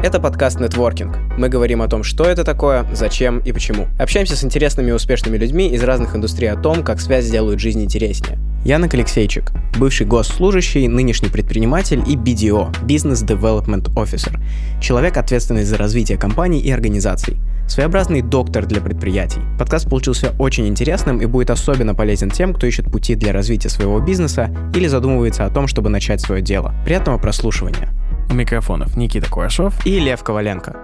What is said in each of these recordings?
Это подкаст «Нетворкинг». Мы говорим о том, что это такое, зачем и почему. Общаемся с интересными и успешными людьми из разных индустрий о том, как связь делают жизнь интереснее. Янок Алексейчик, бывший госслужащий, нынешний предприниматель и BDO – Business Development Officer. Человек, ответственный за развитие компаний и организаций. Своеобразный доктор для предприятий. Подкаст получился очень интересным и будет особенно полезен тем, кто ищет пути для развития своего бизнеса или задумывается о том, чтобы начать свое дело. Приятного прослушивания. У микрофонов Никита Куашов и Лев Коваленко.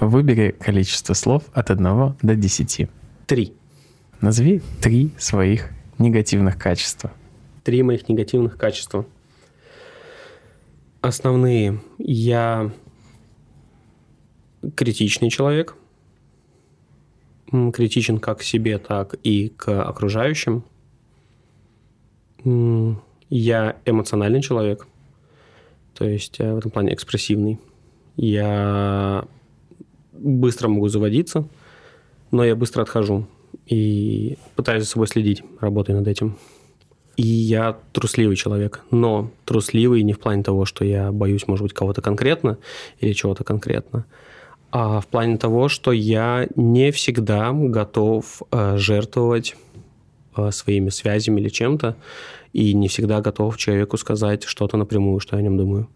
Выбери количество слов от 1 до 10. Три. Назови три своих негативных качества. Три моих негативных качества. Основные. Я критичный человек. Критичен как к себе, так и к окружающим. Я эмоциональный человек – то есть э, в этом плане экспрессивный. Я быстро могу заводиться, но я быстро отхожу и пытаюсь за собой следить, работаю над этим. И я трусливый человек, но трусливый не в плане того, что я боюсь, может быть, кого-то конкретно или чего-то конкретно, а в плане того, что я не всегда готов э, жертвовать э, своими связями или чем-то, и не всегда готов человеку сказать что-то напрямую, что я о нем думаю.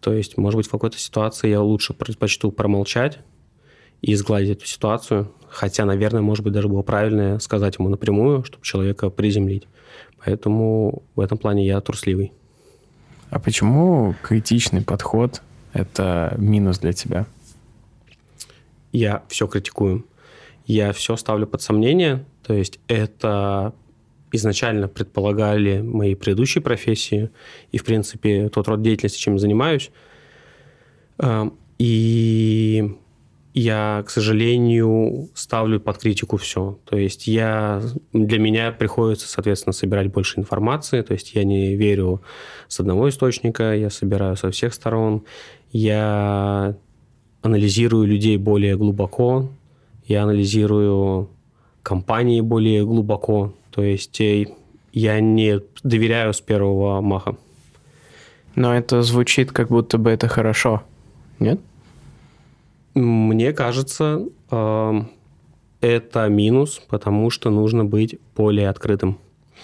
То есть, может быть, в какой-то ситуации я лучше предпочту промолчать и сгладить эту ситуацию, хотя, наверное, может быть, даже было правильно сказать ему напрямую, чтобы человека приземлить. Поэтому в этом плане я трусливый. А почему критичный подход – это минус для тебя? Я все критикую. Я все ставлю под сомнение. То есть это изначально предполагали мои предыдущие профессии и, в принципе, тот род деятельности, чем я занимаюсь. Эм, и я, к сожалению, ставлю под критику все. То есть я, для меня приходится, соответственно, собирать больше информации. То есть я не верю с одного источника, я собираю со всех сторон. Я анализирую людей более глубоко, я анализирую компании более глубоко. То есть э, я не доверяю с первого маха. Но это звучит, как будто бы это хорошо, нет? Мне кажется, э, это минус, потому что нужно быть более открытым.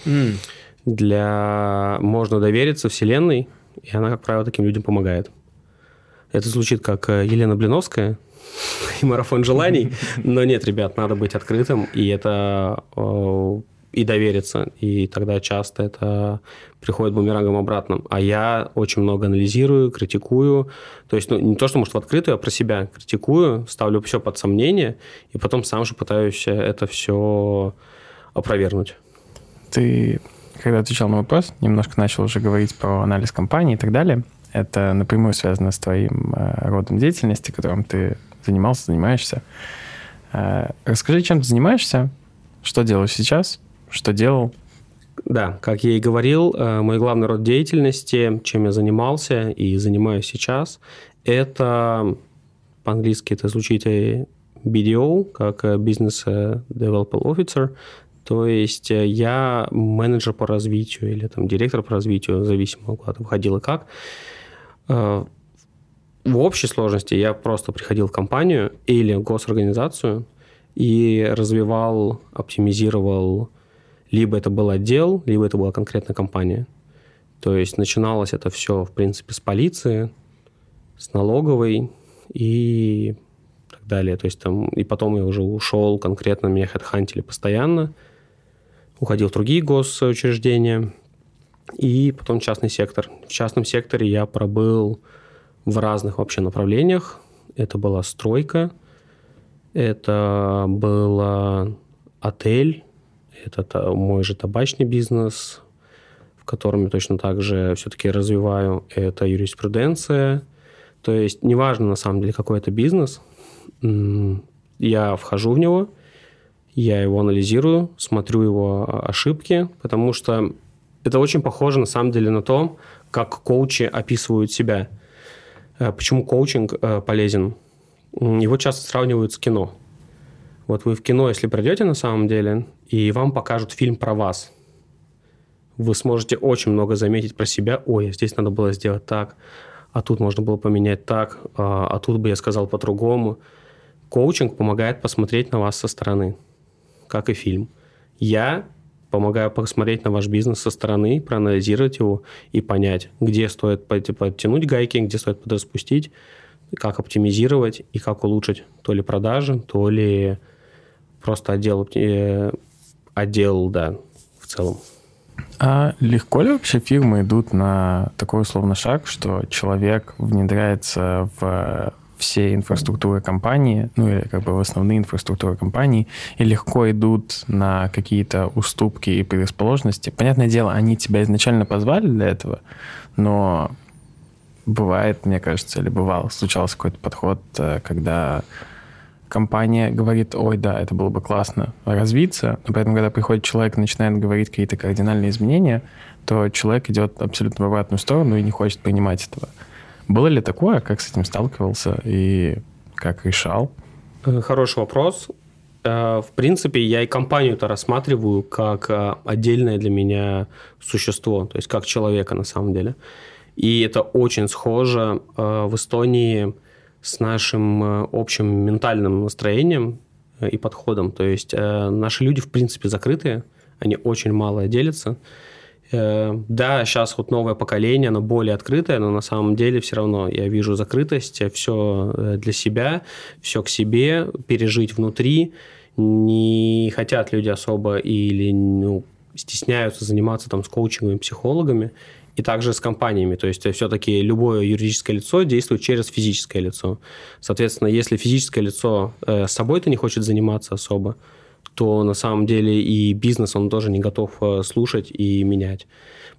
Mm. Для можно довериться Вселенной, и она, как правило, таким людям помогает. Это звучит как э, Елена Блиновская и марафон желаний, но нет, ребят, надо быть открытым, и это э, и довериться. И тогда часто это приходит бумерангом обратно. А я очень много анализирую, критикую. То есть ну, не то, что, может, в открытую, а про себя критикую, ставлю все под сомнение, и потом сам же пытаюсь это все опровергнуть. Ты, когда отвечал на вопрос, немножко начал уже говорить про анализ компании и так далее. Это напрямую связано с твоим э, родом деятельности, которым ты занимался, занимаешься. Э, расскажи, чем ты занимаешься, что делаешь сейчас – что делал? Да, как я и говорил, э, мой главный род деятельности, чем я занимался и занимаюсь сейчас, это по-английски это звучит BDO, как Business Development Officer, то есть э, я менеджер по развитию или там директор по развитию, зависимо, куда ты выходил и как. Э, в общей сложности я просто приходил в компанию или госорганизацию и развивал, оптимизировал либо это был отдел, либо это была конкретная компания. То есть начиналось это все, в принципе, с полиции, с налоговой и так далее. То есть там, и потом я уже ушел, конкретно меня хедхантили постоянно, уходил в другие госучреждения, и потом частный сектор. В частном секторе я пробыл в разных вообще направлениях. Это была стройка, это был отель, это мой же табачный бизнес, в котором я точно так же все-таки развиваю. Это юриспруденция. То есть неважно на самом деле какой это бизнес, я вхожу в него, я его анализирую, смотрю его ошибки, потому что это очень похоже на самом деле на то, как коучи описывают себя. Э, почему коучинг э, полезен? Его часто сравнивают с кино. Вот вы в кино, если придете на самом деле, и вам покажут фильм про вас, вы сможете очень много заметить про себя. Ой, здесь надо было сделать так. а тут можно было поменять так, а, а тут бы я сказал по-другому. Коучинг помогает посмотреть на вас со стороны, как и фильм. Я помогаю посмотреть на ваш бизнес со стороны, проанализировать его и понять, где стоит подтянуть гайки, где стоит подраспустить, как оптимизировать и как улучшить то ли продажи, то ли просто отдел, э, отдел да, в целом. А легко ли вообще фирмы идут на такой условно шаг, что человек внедряется в все инфраструктуры компании, ну или как бы в основные инфраструктуры компании, и легко идут на какие-то уступки и предрасположенности. Понятное дело, они тебя изначально позвали для этого, но бывает, мне кажется, или бывал, случался какой-то подход, э, когда компания говорит, ой, да, это было бы классно развиться, но поэтому, когда приходит человек и начинает говорить какие-то кардинальные изменения, то человек идет абсолютно в обратную сторону и не хочет принимать этого. Было ли такое, как с этим сталкивался и как решал? Э, хороший вопрос. Э, в принципе, я и компанию-то рассматриваю как э, отдельное для меня существо, то есть как человека на самом деле. И это очень схоже в Эстонии с нашим общим ментальным настроением и подходом. То есть наши люди, в принципе, закрытые, они очень мало делятся. Э, да, сейчас вот новое поколение, оно более открытое, но на самом деле все равно я вижу закрытость, все э, для себя, все к себе, пережить внутри. Не хотят люди особо или ну, стесняются заниматься там с коучингами, психологами. И также с компаниями. То есть все-таки любое юридическое лицо действует через физическое лицо. Соответственно, если физическое лицо э, собой-то не хочет заниматься особо, то на самом деле и бизнес он тоже не готов э, слушать и менять.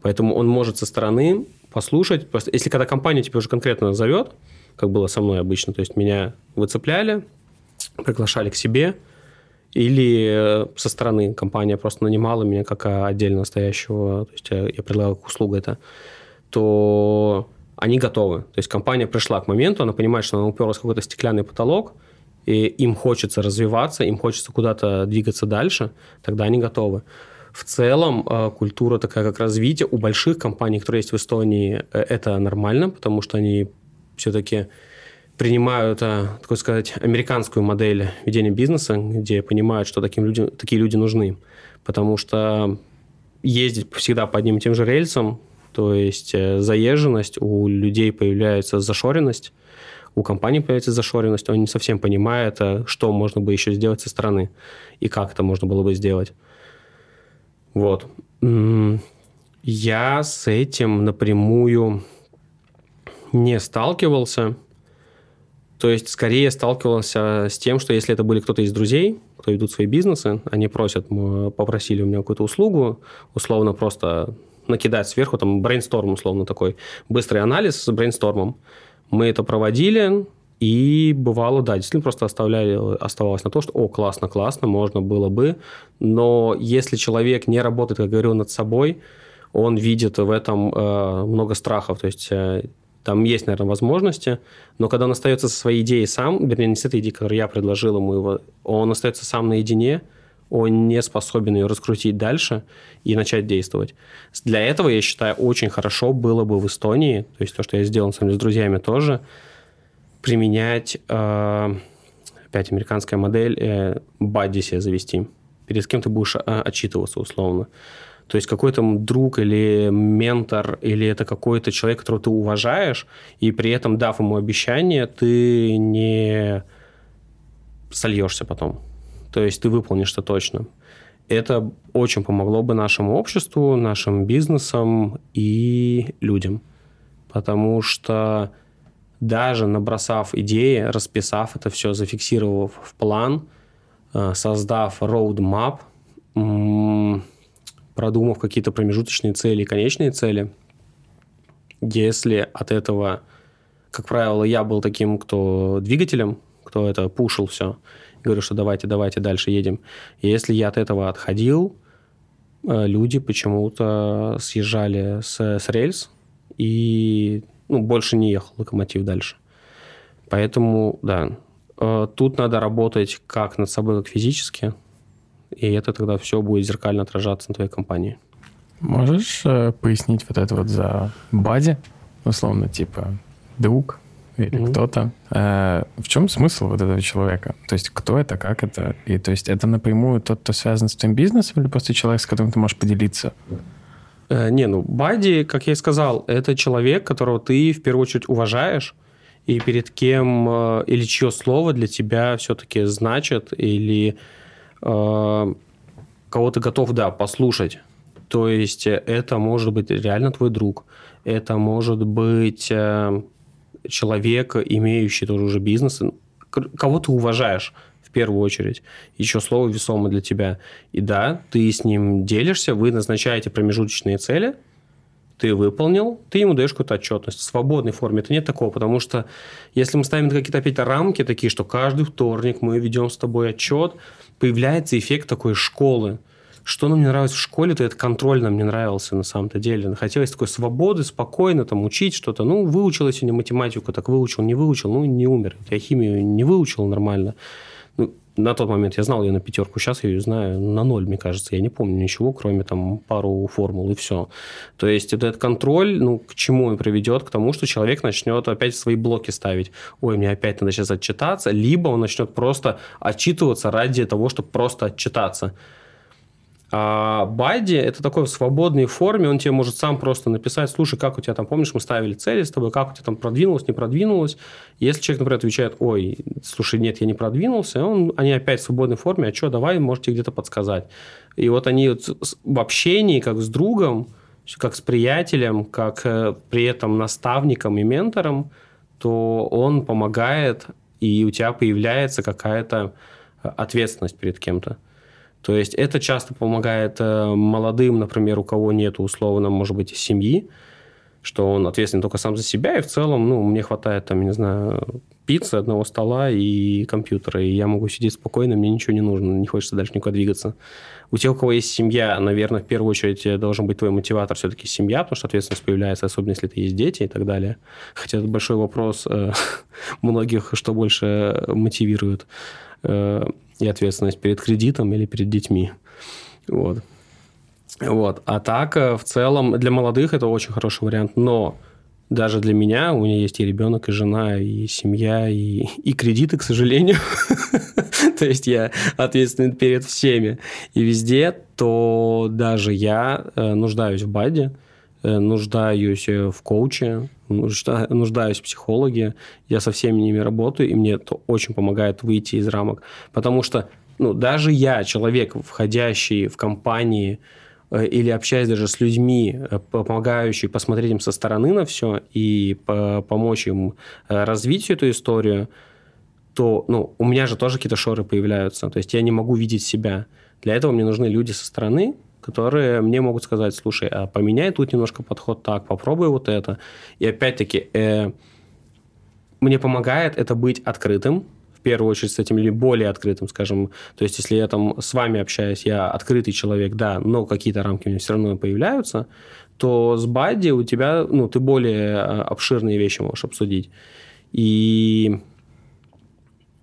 Поэтому он может со стороны послушать. Просто, если когда компания тебя уже конкретно зовет, как было со мной обычно, то есть меня выцепляли, приглашали к себе, или э, со стороны компания просто нанимала меня как отдельно стоящего, то есть я, я предлагал как услугу это, то они готовы. То есть компания пришла к моменту, она понимает, что она уперлась в какой-то стеклянный потолок, и им хочется развиваться, им хочется куда-то двигаться дальше, тогда они готовы. В целом э, культура такая, как развитие у больших компаний, которые есть в Эстонии, э, это нормально, потому что они все-таки принимают, э, так сказать, американскую модель ведения бизнеса, где понимают, что таким людям, такие люди нужны. Потому что ездить всегда по одним и тем же рельсам, то есть заезженность, у людей появляется зашоренность, у компании появится зашоренность, он не совсем понимает, э, что можно бы еще сделать со стороны и как это можно было бы сделать. Вот. Я с этим напрямую не сталкивался. То есть, скорее сталкивался с тем, что если это были кто-то из друзей, кто ведут свои бизнесы, они просят, мы попросили у меня какую-то услугу, условно просто накидать сверху, там, брейнсторм, условно, такой быстрый анализ с брейнстормом. Мы это проводили, и бывало, да, действительно просто оставляли, оставалось на то, что, о, классно, классно, можно было бы, но если человек не работает, как говорил, над собой, он видит в этом э, много страхов, то есть э, там есть, наверное, возможности, но когда он остается со своей идеей сам, вернее, не с этой идеей, которую я предложил ему, его, он остается сам наедине, он не способен ее раскрутить дальше и начать действовать. Для этого, я считаю, очень хорошо было бы в Эстонии, то есть то, что я сделал, на самом с друзьями тоже, применять, э, опять американская модель, э, бадди себе завести. Перед кем ты будешь э, отчитываться, условно. То есть какой-то друг или ментор, или это какой-то человек, которого ты уважаешь, и при этом, дав ему обещание, ты не сольешься потом. То есть ты выполнишь это точно. Это очень помогло бы нашему обществу, нашим бизнесам и людям. Потому что даже набросав идеи, расписав это все, зафиксировав в план, э, создав roadmap, продумав какие-то промежуточные цели и конечные цели, если от этого, как правило, я был таким, кто двигателем, кто это пушил все, говорю, что давайте, давайте, дальше едем. Если я от этого отходил, э, люди почему-то съезжали с, с рельс и ну, больше не ехал локомотив дальше. Поэтому, да, э, тут надо работать как над собой, как физически, и это тогда все будет зеркально отражаться на твоей компании. Можешь э, пояснить вот это вот за бади, условно, типа друг или mm-hmm. кто-то. Э, в чем смысл вот этого человека? То есть кто это, как это? И то есть это напрямую тот, кто связан с твоим бизнесом или просто человек, с которым ты можешь поделиться? Э, не, ну, Бади, как я и сказал, это человек, которого ты в первую очередь уважаешь, и перед кем э, или чье слово для тебя все-таки значит, или кого ты готов, да, послушать. То есть это может быть реально твой друг, это может быть э, человек, имеющий тоже уже бизнес, кого ты уважаешь в первую очередь. Еще слово весомое для тебя. И да, ты с ним делишься, вы назначаете промежуточные цели, ты выполнил, ты ему даешь какую-то отчетность. В свободной форме это нет такого, потому что если мы ставим какие-то опять рамки такие, что каждый вторник мы ведем с тобой отчет, появляется эффект такой школы. Что нам не нравилось в школе, то это контроль нам не нравился на самом-то деле. Хотелось такой свободы, спокойно там учить что-то. Ну, выучил я сегодня математику, так выучил, не выучил, ну, не умер. Я химию не выучил нормально. Ну, на тот момент я знал ее на пятерку, сейчас я ее знаю на ноль, мне кажется. Я не помню ничего, кроме там пару формул и все. То есть этот контроль, ну, к чему он приведет? К тому, что человек начнет опять свои блоки ставить. Ой, мне опять надо сейчас отчитаться. Либо он начнет просто отчитываться ради того, чтобы просто отчитаться. А Бадди – это такой в свободной форме, он тебе может сам просто написать, слушай, как у тебя там, помнишь, мы ставили цели с тобой, как у тебя там продвинулось, не продвинулось. Если человек, например, отвечает, ой, слушай, нет, я не продвинулся, он, они опять в свободной форме, а что, давай, можете где-то подсказать. И вот они вот в общении, как с другом, как с приятелем, как э, при этом наставником и ментором, то он помогает, и у тебя появляется какая-то э, ответственность перед кем-то. То есть это часто помогает э, молодым, например, у кого нет условно, может быть, семьи, что он ответственен только сам за себя, и в целом, ну, мне хватает, там, не знаю, пиццы, одного стола и компьютера, и я могу сидеть спокойно, мне ничего не нужно, не хочется дальше никуда двигаться. У тех, у кого есть семья, наверное, в первую очередь э, должен быть твой мотиватор все-таки семья, потому что ответственность появляется, особенно если ты есть дети и так далее. Хотя это большой вопрос э, многих, что больше мотивирует и ответственность перед кредитом или перед детьми. Вот. Вот. А так, э, в целом, для молодых это очень хороший вариант, но даже для меня, у меня есть и ребенок, и жена, и семья, и, и кредиты, к сожалению. То есть я ответственен перед всеми и везде, то даже я э, нуждаюсь в баде, нуждаюсь э, в коуче, нуждаюсь в психологе, я со всеми ними работаю, и мне это очень помогает выйти из рамок. Потому что ну, даже я, человек, входящий в компании э, или общаясь даже с людьми, помогающий посмотреть им со стороны на все и помочь им развить эту историю, то ну, у меня же тоже какие-то шоры появляются. То есть я не могу видеть себя. Для этого мне нужны люди со стороны, которые мне могут сказать, слушай, а поменяй тут немножко подход так, попробуй вот это. И опять-таки, э, мне помогает это быть открытым, в первую очередь с этим, или более открытым, скажем. То есть, если я там с вами общаюсь, я открытый человек, да, но какие-то рамки у меня все равно появляются, то с Бадди у тебя, ну, ты более э, обширные вещи можешь обсудить. И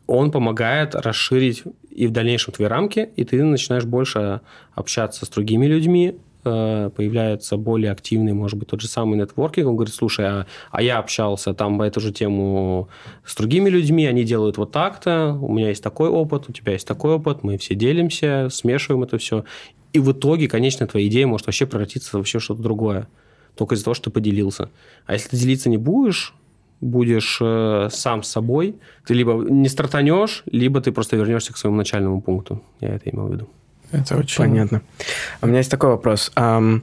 он помогает расширить и в дальнейшем твои рамки, и ты начинаешь больше общаться с другими людьми, э, появляется более активный, может быть, тот же самый нетворкинг. Он говорит, слушай, а, а я общался там по эту же тему с другими людьми, они делают вот так-то, у меня есть такой опыт, у тебя есть такой опыт, мы все делимся, смешиваем это все. И в итоге, конечно, твоя идея может вообще превратиться вообще что-то другое. Только из-за того, что ты поделился. А если ты делиться не будешь, будешь э, сам собой, ты либо не стартанешь, либо ты просто вернешься к своему начальному пункту. Я это имел в виду. Это очень понятно. У меня есть такой вопрос. Um,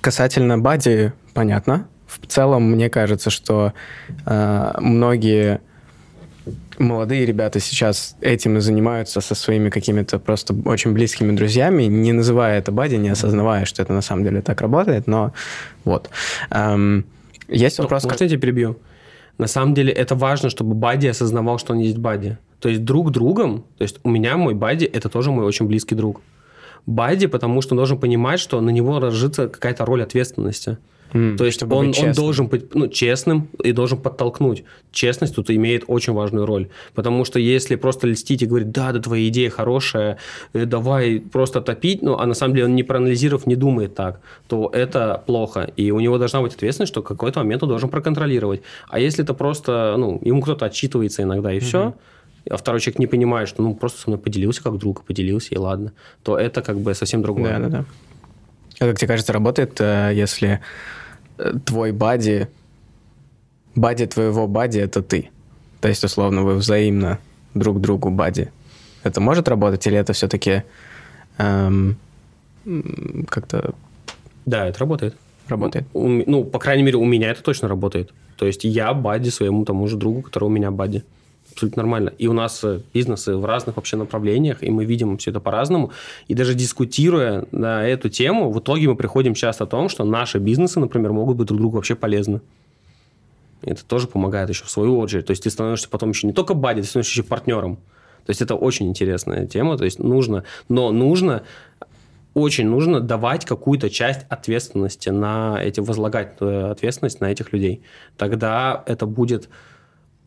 касательно бади, понятно. В целом, мне кажется, что uh, многие молодые ребята сейчас этим и занимаются со своими какими-то просто очень близкими друзьями, не называя это бади, не осознавая, что это на самом деле так работает, но вот. Um, есть вопрос... Можно я тебя перебью? На самом деле это важно, чтобы Бади осознавал, что он есть Бади. То есть друг другом, то есть у меня мой Бади – это тоже мой очень близкий друг. Бади, потому что он должен понимать, что на него ложится какая-то роль ответственности. М, То есть он, он должен быть ну, честным и должен подтолкнуть. Честность тут имеет очень важную роль. Потому что если просто льстить и говорить, да, да, твоя идея хорошая, э, давай просто топить, ну, а на самом деле он не проанализировав, не думает так, то это плохо. И у него должна быть ответственность, что в какой-то момент он должен проконтролировать. А если это просто, ну, ему кто-то отчитывается иногда, и все, а второй человек не понимает, что ну просто со мной поделился как друг, поделился, и ладно, то это как бы совсем другое. Да, да, да. А как тебе кажется, работает, э, если твой бади, бади твоего бади это ты? То есть, условно, вы взаимно друг другу бади. Это может работать или это все-таки как-то Да, это работает. работает? У- ну, по крайней мере, у меня это точно работает. То есть я бадди своему тому же другу, который у меня бадди. Абсолютно нормально. И у нас э, бизнесы в разных вообще направлениях, и мы видим все это по-разному. И даже дискутируя на эту тему, в итоге мы приходим часто о том, что наши бизнесы, например, могут быть друг другу вообще полезны. Это тоже помогает еще в свою очередь. То есть ты становишься потом еще не только бадди, ты становишься еще партнером. То есть это очень интересная тема. То есть нужно, но нужно очень нужно давать какую-то часть ответственности на эти, возлагать э, ответственность на этих людей. Тогда это будет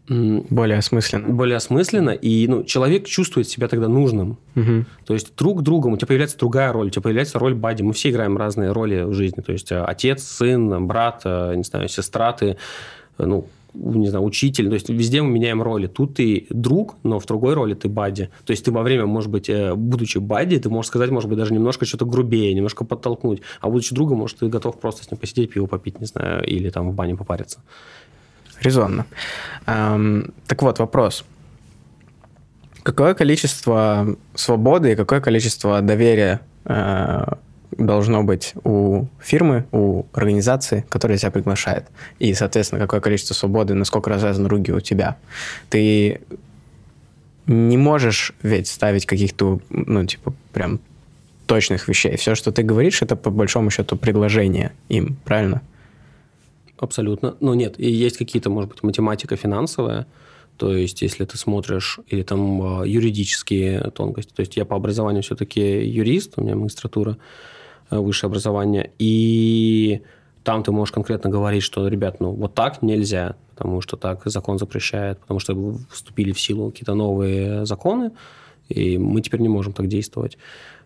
Более осмысленно. более осмысленно, и ну, человек чувствует себя тогда нужным. Мгм. То есть друг другом у тебя появляется другая роль, у тебя появляется роль бади. Мы все играем разные роли в жизни. То есть э, отец, сын, брат, э, не знаю, сестра ты, э, ну, не знаю, учитель. То есть везде мы меняем роли. Тут ты друг, но в другой роли ты бади. То есть ты во время, может быть, будучи бади, ты можешь сказать, может быть, даже немножко что-то грубее, немножко подтолкнуть. А будучи другом, может, ты готов просто с ним посидеть, пиво попить, не знаю, или там в бане попариться. Резонно. Эм, так вот, вопрос. Какое количество свободы и какое количество доверия э, должно быть у фирмы, у организации, которая тебя приглашает? И, соответственно, какое количество свободы, насколько развязаны руки у тебя? Ты не можешь ведь ставить каких-то, ну, типа, прям точных вещей. Все, что ты говоришь, это по большому счету предложение им, правильно? Абсолютно. Но нет, и есть какие-то, может быть, математика финансовая, то есть если ты смотришь, или там э, юридические тонкости. То есть я по образованию все-таки юрист, у меня магистратура, э, высшее образование, и там ты можешь конкретно говорить, что, ребят, ну вот так нельзя, потому что так закон запрещает, потому что вступили в силу какие-то новые законы, и мы теперь не можем так действовать.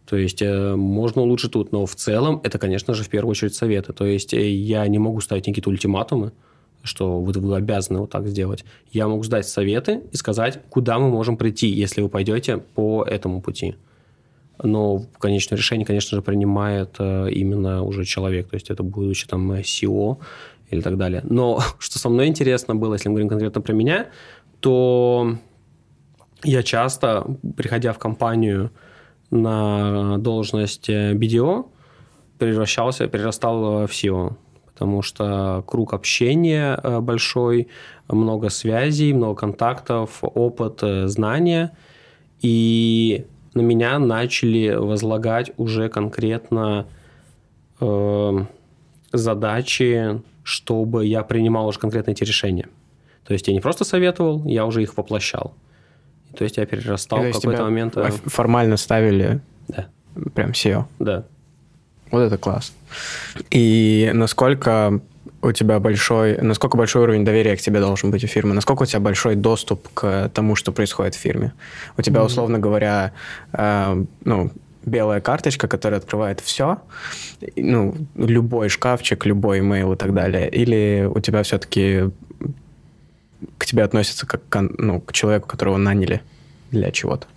То есть э, можно улучшить тут, но в целом это, конечно же, в первую очередь советы. То есть э, я не могу ставить какие-то ультиматумы, что вот вы обязаны вот так сделать. Я могу сдать советы и сказать, куда мы можем прийти, если вы пойдете по этому пути. Но конечное решение, конечно же, принимает э, именно уже человек, то есть это будучи там SEO или так далее. Но что со мной интересно было, если мы говорим конкретно про меня, то я часто, приходя в компанию на должность э, BDO, превращался, перерастал в SEO, потому что круг общения э, большой, много связей, много контактов, опыт, э, знания, и на меня начали возлагать уже конкретно э, задачи, чтобы я принимал уже конкретно эти решения. То есть я не просто советовал, я уже их воплощал. То есть я перерастал в какой-то момент. э, формально ставили Да, прям SEO. да. Вот это класс. И насколько у тебя большой, насколько большой уровень доверия к тебе должен быть у фирмы? Насколько у тебя большой доступ к тому, что происходит в фирме? У тебя, условно говоря, э, ну, белая карточка, которая открывает все, ну, любой шкафчик, любой имейл и так далее, или у тебя все-таки к тебе относятся как к, ну, к человеку, которого наняли для чего-то?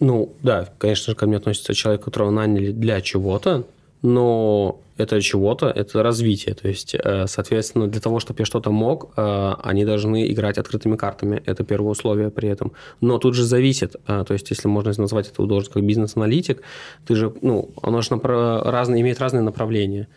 Ну, да, конечно же, ко мне относится человек, которого наняли для чего-то, но это чего-то, это развитие. То есть, э, соответственно, для того, чтобы я что-то мог, э, они должны играть открытыми картами. Это первое условие при этом. Но тут же зависит, э, то есть, если можно назвать это должность как бизнес-аналитик, ты же, ну, оно же напра- разные, имеет разные направления.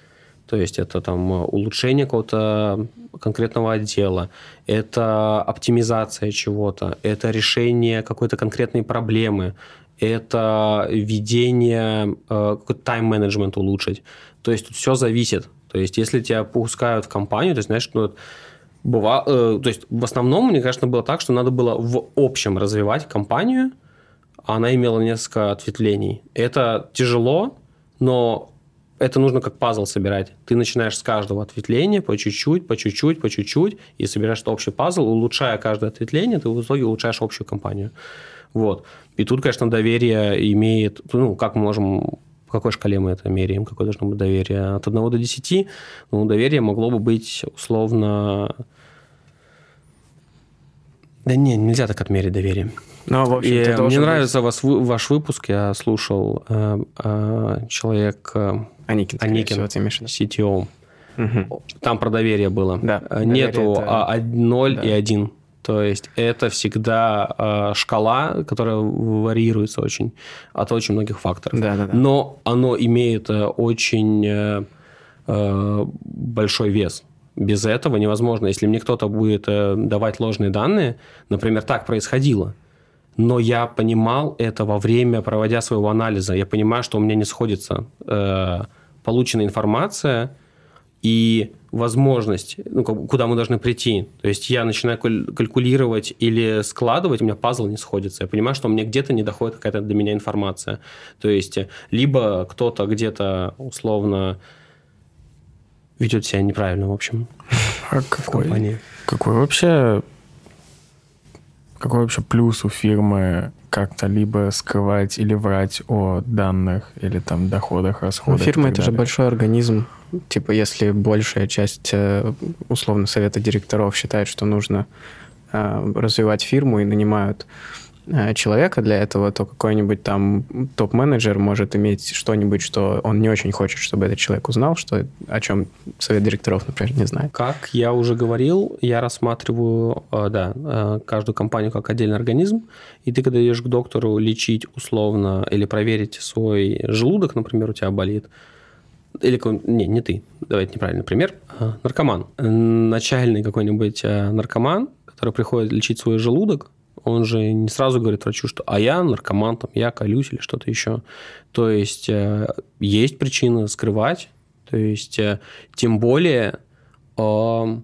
То есть это там э, улучшение какого-то конкретного отдела, это оптимизация чего-то, это решение какой-то конкретной проблемы, это ведение, э, тайм-менеджмент улучшить. То есть тут все зависит. То есть если тебя пускают в компанию, ты знаешь, ну, быва, э, то есть в основном, мне кажется, было так, что надо было в общем развивать компанию, она имела несколько ответвлений. Это тяжело, но это нужно как пазл собирать. Ты начинаешь с каждого ответвления по чуть-чуть, по чуть-чуть, по чуть-чуть, и собираешь общий пазл, улучшая каждое ответвление, ты в итоге улучшаешь общую компанию. Вот. И тут, конечно, доверие имеет... Ну, как мы можем... В какой шкале мы это меряем? Какое должно быть доверие? От 1 до 10? Ну, доверие могло бы быть условно... Да не, нельзя так отмерить доверие. Ну, в общем, И мне нравится вас, ваш выпуск. Я слушал э, э, человек э, Аникин, Аникин. всего, ты. CTO. Мгм. Там про доверие было. Да, Э, Нету это- а, 0 да. и 1. То есть это всегда э, шкала, которая варьируется очень от очень многих факторов. Да-да-да. Но оно имеет э, очень э, э, большой вес. Без этого невозможно. Если мне кто-то будет э, давать ложные данные, например, так происходило, но я понимал это во время, проводя своего анализа. Я понимаю, что у меня не сходится э, полученная информация и возможность, ну, куда мы должны прийти. То есть я начинаю каль- калькулировать или складывать, у меня пазл не сходится. Я понимаю, что мне где-то не доходит какая-то до меня информация. То есть либо кто-то где-то условно ведет себя неправильно, в общем, А в какой, компании. какой вообще какой вообще плюс у фирмы как-то либо скрывать или врать о данных или там доходах, Ну, расходах? и фирма это же большой организм. Типа, если большая часть, э, условно, совета директоров считает, что нужно э, развивать фирму и нанимают человека для этого, то какой-нибудь там топ-менеджер может иметь что-нибудь, что он не очень хочет, чтобы этот человек узнал, что, о чем совет директоров, например, не знает. Как я уже говорил, я рассматриваю, э, да, э, каждую компанию как отдельный организм, и ты, когда идешь к доктору лечить условно или проверить свой желудок, например, у тебя болит, или не, не ты, давайте неправильный пример, а, наркоман. Э, Начальный какой-нибудь э, наркоман, который приходит лечить свой желудок, он же не сразу говорит врачу, что «а я наркоман, там, я колюсь» или что-то еще. То есть э, есть причины скрывать, то есть э, тем более э,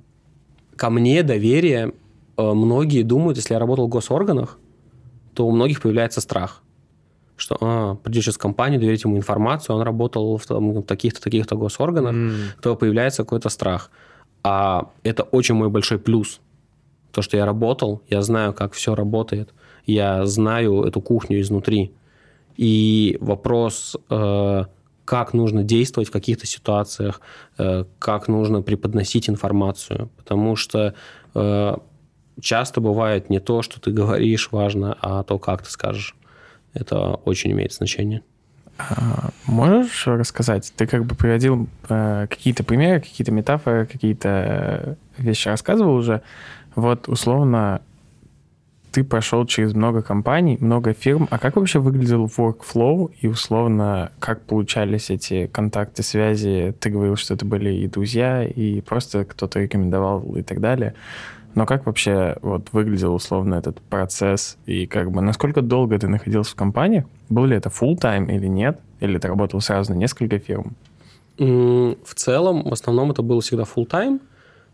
ко мне доверие, э, многие думают, если я работал в госорганах, то у многих появляется страх, что а, придет сейчас в компанию, доверить ему информацию, он работал в, там, в таких-то, таких-то госорганах, то появляется какой-то страх. А это очень мой большой плюс. То, что я работал, я знаю, как все работает, я знаю эту кухню изнутри. И вопрос, э, как нужно действовать в каких-то ситуациях, э, как нужно преподносить информацию. Потому что э, часто бывает не то, что ты говоришь, важно, а то, как ты скажешь. Это очень имеет значение. А, Можешь рассказать? Ты как бы приводил э, какие-то примеры, какие-то метафоры, какие-то вещи рассказывал уже. Вот условно ты прошел через много компаний, много фирм. А как вообще выглядел workflow и условно как получались эти контакты, связи? Ты говорил, что это были и друзья, и просто кто-то рекомендовал и так далее. Но как вообще вот выглядел условно этот процесс и как бы насколько долго ты находился в компании? Был ли это full time или нет? Или ты работал сразу на несколько фирм? В целом, в основном это было всегда full time,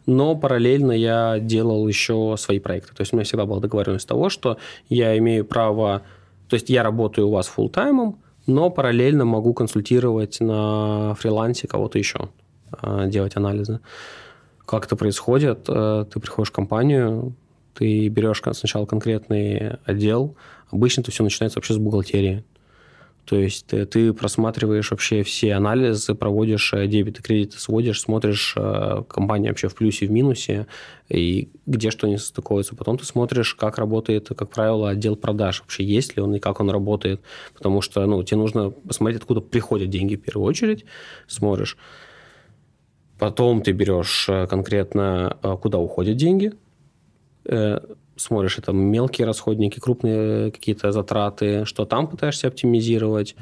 но параллельно я делал еще свои проекты. То есть у меня всегда была договоренность того, что я имею право... То есть я работаю у вас full таймом, но параллельно могу консультировать на фрилансе кого-то еще, а, делать анализы. Как это происходит? Э, Ты приходишь в компанию, ты берешь сначала конкретный отдел. Обычно это все начинается вообще с бухгалтерии. То есть ты, ты просматриваешь вообще все анализы, проводишь э, дебеты, кредиты, сводишь, смотришь э, компания вообще в плюсе, в минусе, и где что не состыкуется. Потом ты смотришь, как работает, как правило, отдел продаж. Вообще есть ли он и как он работает. Потому что ну, тебе нужно посмотреть, откуда приходят деньги в первую очередь. Смотришь. Потом ты берешь э, конкретно, э, куда уходят деньги. Смотришь, это мелкие расходники, крупные какие-то затраты, что там пытаешься оптимизировать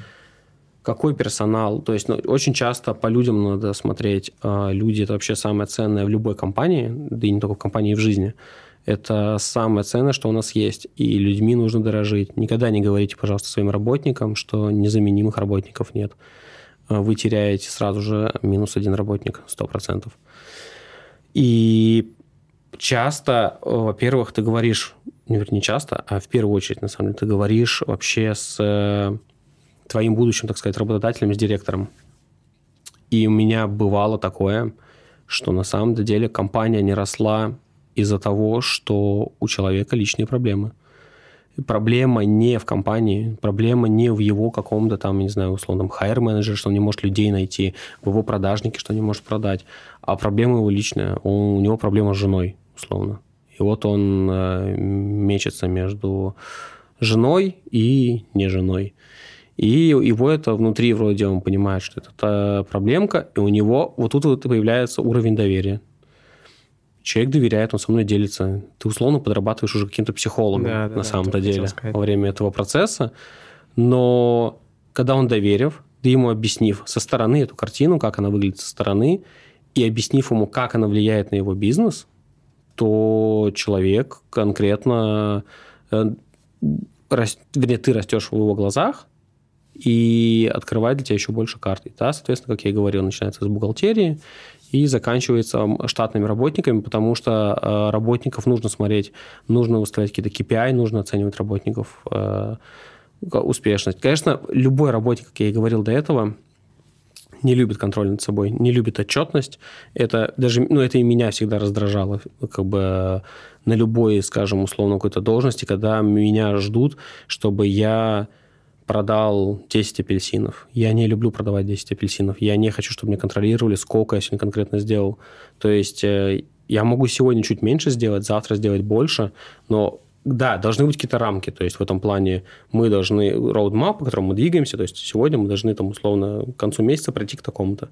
какой персонал. То есть ну, очень часто по людям надо смотреть. А Люди – это вообще самое ценное в любой компании, да и не только в компании, в жизни. Это самое ценное, что у нас есть. И людьми нужно дорожить. Никогда не говорите, пожалуйста, своим работникам, что незаменимых работников нет. А Вы теряете сразу же минус один работник, 100%. И часто, э, во-первых, ты говоришь, вернее, не часто, а в первую очередь, на самом деле, ты говоришь вообще с э, твоим будущим, так сказать, работодателем, с директором. И у меня бывало такое, что на самом деле компания не росла из-за того, что у человека личные проблемы. Проблема не в компании, проблема не в его каком-то там, не знаю, условном хайр-менеджере, что он не может людей найти, в его продажнике, что он не может продать, а проблема его личная. У него проблема с женой, условно. И вот он э, мечется между женой и не женой. И его это внутри вроде он понимает, что это та проблемка, и у него вот тут вот появляется уровень доверия. Человек доверяет, он со мной делится. Ты условно подрабатываешь уже каким-то психологом да, да, на самом-то деле во время этого процесса. Но когда он доверив, ты ему объяснив со стороны эту картину, как она выглядит со стороны, и объяснив ему, как она влияет на его бизнес, то человек конкретно, э, вернее, ты растешь в его глазах, и открывает для тебя еще больше карт. И, да, соответственно, как я и говорил, начинается с бухгалтерии и заканчивается штатными работниками, потому что э, работников нужно смотреть, нужно выставлять какие-то KPI, нужно оценивать работников э, успешность. Конечно, любой работник, как я и говорил до этого, не любит контроль над собой, не любит отчетность. Это даже, ну, это и меня всегда раздражало, как бы на любой, скажем, условно какой-то должности, когда меня ждут, чтобы я продал 10 апельсинов. Я не люблю продавать 10 апельсинов. Я не хочу, чтобы мне контролировали, сколько я сегодня конкретно сделал. То есть э, я могу сегодня чуть меньше сделать, завтра сделать больше, но да, должны быть какие-то рамки. То есть в этом плане мы должны роудмап, по которому мы двигаемся. То есть сегодня мы должны там условно к концу месяца пройти к такому-то.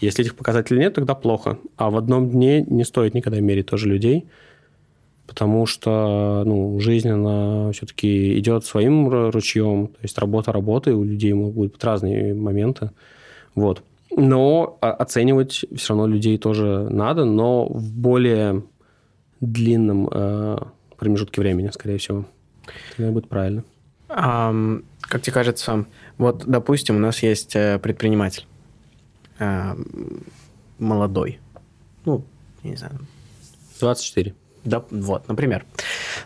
Если этих показателей нет, тогда плохо. А в одном дне не стоит никогда мерить тоже людей потому что ну, жизнь, она все-таки идет своим ручьем, то есть работа работы, у людей могут быть разные моменты, вот. Но оценивать все равно людей тоже надо, но в более длинном э, промежутке времени, скорее всего. Это будет правильно. А, как тебе кажется, вот, допустим, у нас есть э, предприниматель э, молодой, ну, не знаю. 24. Да, вот, например,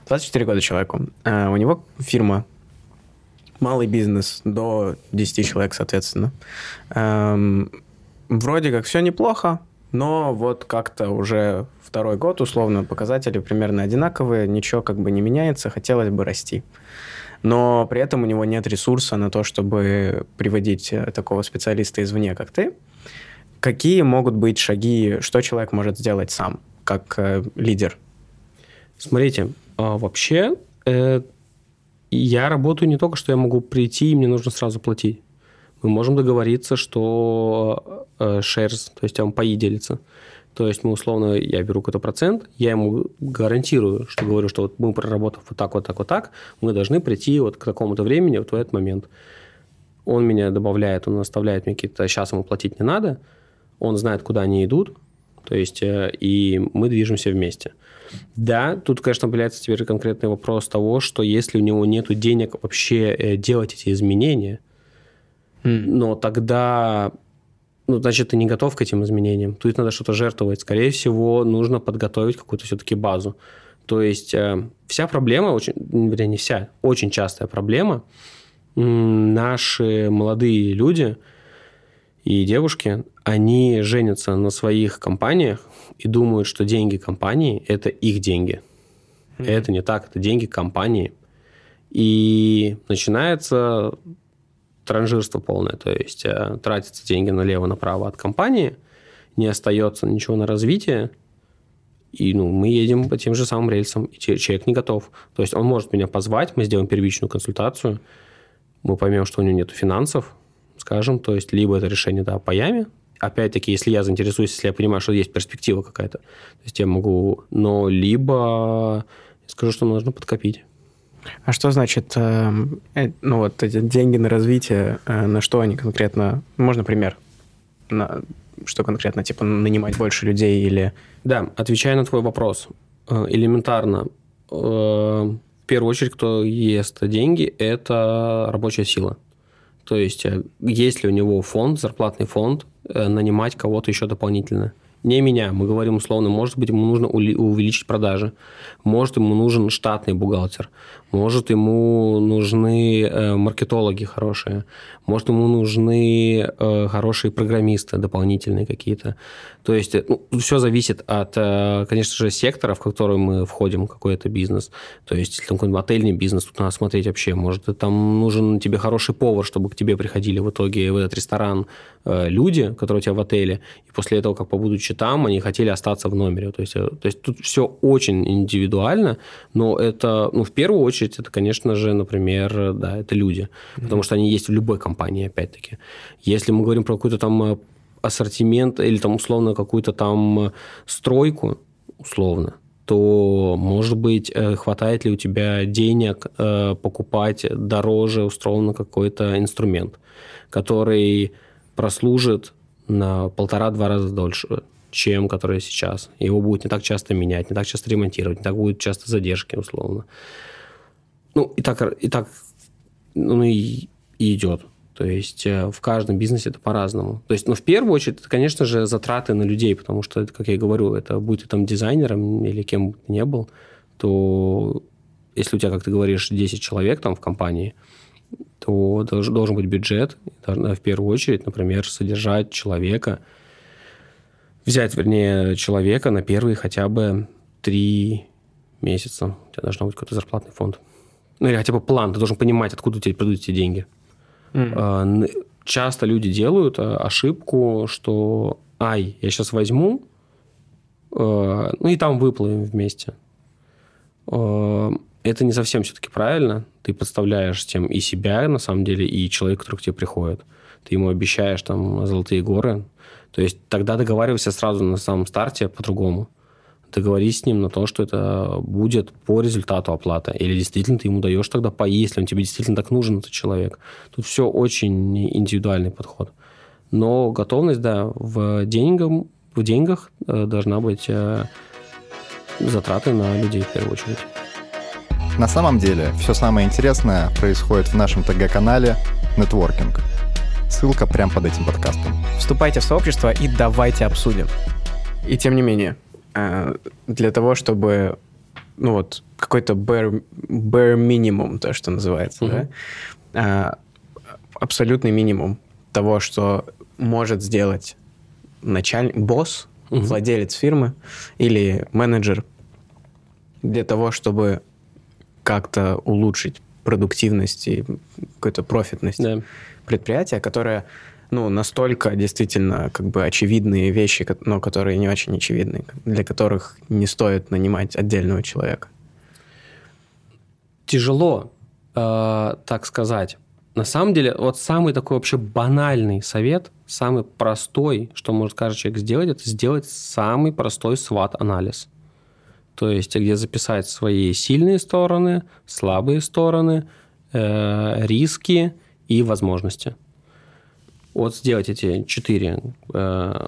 24 года человеку. Э, у него фирма, малый бизнес, до 10 человек, соответственно. Эм, вроде как все неплохо, но вот как-то уже второй год, условно, показатели примерно одинаковые, ничего как бы не меняется, хотелось бы расти. Но при этом у него нет ресурса на то, чтобы приводить э, такого специалиста извне, как ты. Какие могут быть шаги, что человек может сделать сам, как э, лидер Смотрите, а вообще э, я работаю не только, что я могу прийти, и мне нужно сразу платить. Мы можем договориться, что э, shares, то есть там паи. То есть мы условно, я беру какой-то процент, я ему гарантирую, что говорю, что вот мы проработав вот так, вот так, вот так, мы должны прийти вот к такому-то времени, вот в этот момент. Он меня добавляет, он оставляет мне какие-то, сейчас ему платить не надо, он знает, куда они идут, то есть э, и мы движемся вместе. Да, тут, конечно, появляется теперь конкретный вопрос того, что если у него нет денег вообще э, делать эти изменения, mm. но тогда ну, значит, ты не готов к этим изменениям. Тут надо что-то жертвовать. Скорее всего, нужно подготовить какую-то все-таки базу. То есть э, вся проблема, очень, вернее, не вся, очень частая проблема, наши молодые люди и девушки, они женятся на своих компаниях, и думают, что деньги компании – это их деньги. Mm-hmm. Это не так, это деньги компании. И начинается транжирство полное, то есть э, тратятся деньги налево-направо от компании, не остается ничего на развитие, и ну, мы едем по тем же самым рельсам, и человек не готов. То есть он может меня позвать, мы сделаем первичную консультацию, мы поймем, что у него нет финансов, скажем, то есть либо это решение да, по яме, опять-таки, если я заинтересуюсь, если я понимаю, что есть перспектива какая-то, то есть я могу, но либо скажу, что нужно подкопить. А что значит, э, э, ну вот эти деньги на развитие, э, на что они конкретно, можно пример, на, что конкретно, типа нанимать больше людей или... Да, отвечая на твой вопрос, э, элементарно, э, в первую очередь, кто ест деньги, это рабочая сила. То есть, э, есть ли у него фонд, зарплатный фонд, нанимать кого-то еще дополнительно. Не меня. Мы говорим условно, может быть, ему нужно увеличить продажи, может, ему нужен штатный бухгалтер, может, ему нужны э, маркетологи хорошие, может, ему нужны э, хорошие программисты дополнительные какие-то. То есть ну, все зависит от, э, конечно же, сектора, в который мы входим, какой-то бизнес. То есть, если там какой-нибудь отельный бизнес, тут надо смотреть вообще, может, там нужен тебе хороший повар, чтобы к тебе приходили в итоге в этот ресторан э, люди, которые у тебя в отеле, и после этого, как побудучи там, они хотели остаться в номере. То есть, э, то есть тут все очень индивидуально, но это, ну, в первую очередь, это, конечно же, например, да, это люди, mm-hmm. потому что они есть в любой компании, опять-таки. Если мы говорим про какую-то там э, ассортимент или там условно какую-то там э, стройку, условно, то, может быть, хватает ли у тебя денег покупать дороже, условно, какой-то инструмент, который прослужит на полтора-два раза дольше, чем который сейчас. Его будет не так часто менять, не так часто ремонтировать, не так будет часто задержки, условно. Ну, и так, и так ну, и, и идет. То есть э, в каждом бизнесе это по-разному. То есть, ну, в первую очередь, это, конечно же, затраты на людей, потому что, как я говорю, это будет ты там дизайнером или кем бы ты ни был, то если у тебя, как ты говоришь, 10 человек там в компании – то должен быть бюджет, в первую очередь, например, содержать человека, взять, вернее, человека на первые хотя бы три месяца. У тебя должен быть какой-то зарплатный фонд. Ну, или хотя бы план. Ты должен понимать, откуда у тебя придут эти деньги. Mm. Часто люди делают а, ошибку, что ай, я сейчас возьму, а, ну и там выплывем вместе это не совсем все-таки правильно. Ты подставляешь тем и себя, на самом деле, и человека, который к тебе приходит. Ты ему обещаешь там золотые горы. То есть тогда договаривайся сразу на самом старте по-другому. Договорись с ним на то, что это будет по результату оплата. Или действительно ты ему даешь тогда по, если он тебе действительно так нужен, этот человек. Тут все очень индивидуальный подход. Но готовность, да, в, деньгам, в деньгах э, должна быть э, затраты на людей в первую очередь. На самом деле, все самое интересное происходит в нашем ТГ-канале «Нетворкинг». Ссылка прямо под этим подкастом. Вступайте в сообщество и давайте обсудим. И тем не менее, э, для того, чтобы ну вот какой-то bare, bare minimum, то, что называется, mm-hmm. да, абсолютный минимум того, что может сделать начальник, босс, mm-hmm. владелец фирмы или менеджер для того, чтобы как-то улучшить продуктивность и какую-то профитность да. Предприятия, которое ну, настолько действительно как бы очевидные вещи, но которые не очень очевидны, для которых не стоит нанимать отдельного человека. Тяжело, э, так сказать. На самом деле, вот самый такой вообще банальный совет, самый простой, что может каждый человек сделать, это сделать самый простой сват-анализ – то есть где записать свои сильные стороны, слабые стороны, э, риски и возможности. Вот сделать эти четыре э,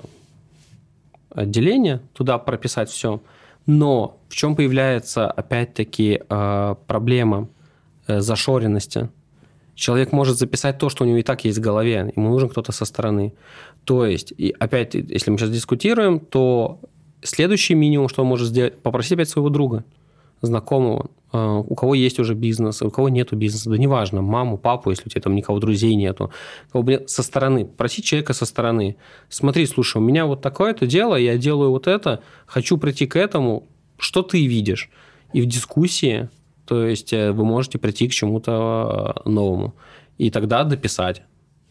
отделения, туда прописать все. Но в чем появляется, опять-таки, э, проблема э, зашоренности? Человек может записать то, что у него и так есть в голове, ему нужен кто-то со стороны. То есть, и опять, если мы сейчас дискутируем, то Следующий минимум, что он может сделать, попросить опять своего друга, знакомого, а, у кого есть уже бизнес, у кого нету бизнеса, да неважно, маму, папу, если у тебя там никого друзей нету, со стороны, просить человека со стороны. Смотри, слушай, у меня вот такое-то дело, я делаю вот это, хочу прийти к этому, что ты видишь? И в дискуссии, то есть э, вы можете прийти к чему-то э, новому. И тогда дописать.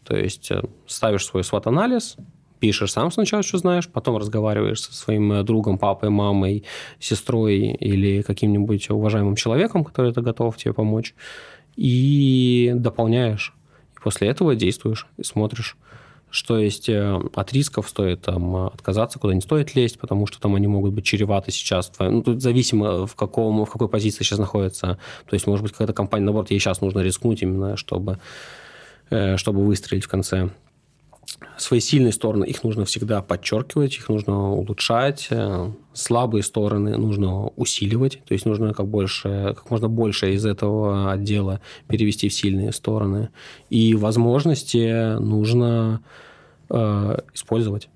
То есть э, ставишь свой свод-анализ, пишешь сам сначала, что знаешь, потом разговариваешь со своим э, другом, папой, мамой, сестрой или каким-нибудь уважаемым человеком, который это готов тебе помочь, и дополняешь. И после этого действуешь и смотришь что есть э, от рисков стоит там, отказаться, куда не стоит лезть, потому что там они могут быть чреваты сейчас. Ну, тут зависимо, в, каком, в какой позиции сейчас находится. То есть, может быть, какая-то компания, наоборот, ей сейчас нужно рискнуть именно, чтобы, э, чтобы выстрелить в конце свои сильные стороны, их нужно всегда подчеркивать, их нужно улучшать. Э, слабые стороны нужно усиливать, то есть нужно как, больше, как можно больше из этого отдела перевести в сильные стороны. И возможности нужно э, использовать.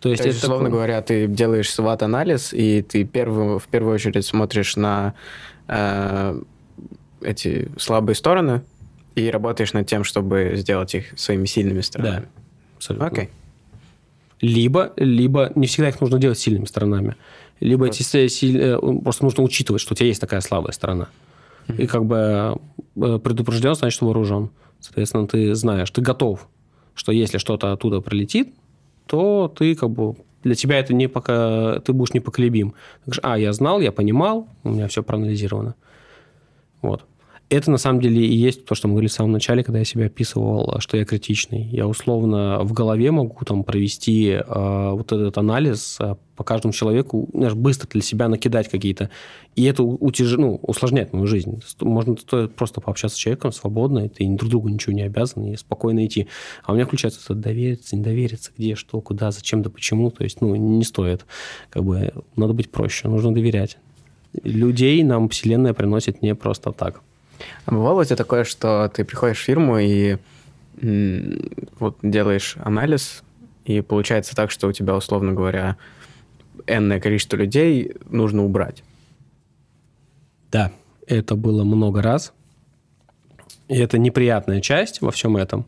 То есть, То есть это условно такой... говоря, ты делаешь SWOT-анализ, и ты первый, в первую очередь смотришь на э, эти слабые стороны и работаешь над тем, чтобы сделать их своими сильными сторонами. Да, абсолютно. Окей. Либо, либо не всегда их нужно делать сильными сторонами. Либо вот. эти силь... Э, просто нужно учитывать, что у тебя есть такая слабая сторона. Mm-hmm. И как бы э, предупрежден, значит вооружен. Соответственно, ты знаешь, ты готов, что если что-то оттуда прилетит, то ты как бы для тебя это не пока ты будешь непоколебим. Ты говоришь, а, я знал, я понимал, у меня все проанализировано. Вот. Это на самом деле и есть то, что мы говорили в самом начале, когда я себя описывал, что я критичный. Я условно в голове могу там провести э, вот этот анализ э, по каждому человеку, знаешь, быстро для себя накидать какие-то. И это утяж... ну, усложняет мою жизнь. Можно просто пообщаться с человеком свободно, и ты друг другу ничего не обязан, и спокойно идти. А у меня включается это довериться, не довериться, где, что, куда, зачем, да почему. То есть, ну, не стоит. Как бы надо быть проще, нужно доверять. Людей нам Вселенная приносит не просто так. А бывало у тебя такое, что ты приходишь в фирму и вот делаешь анализ, и получается так, что у тебя, условно говоря, энное количество людей нужно убрать? Да, это было много раз. И это неприятная часть во всем этом.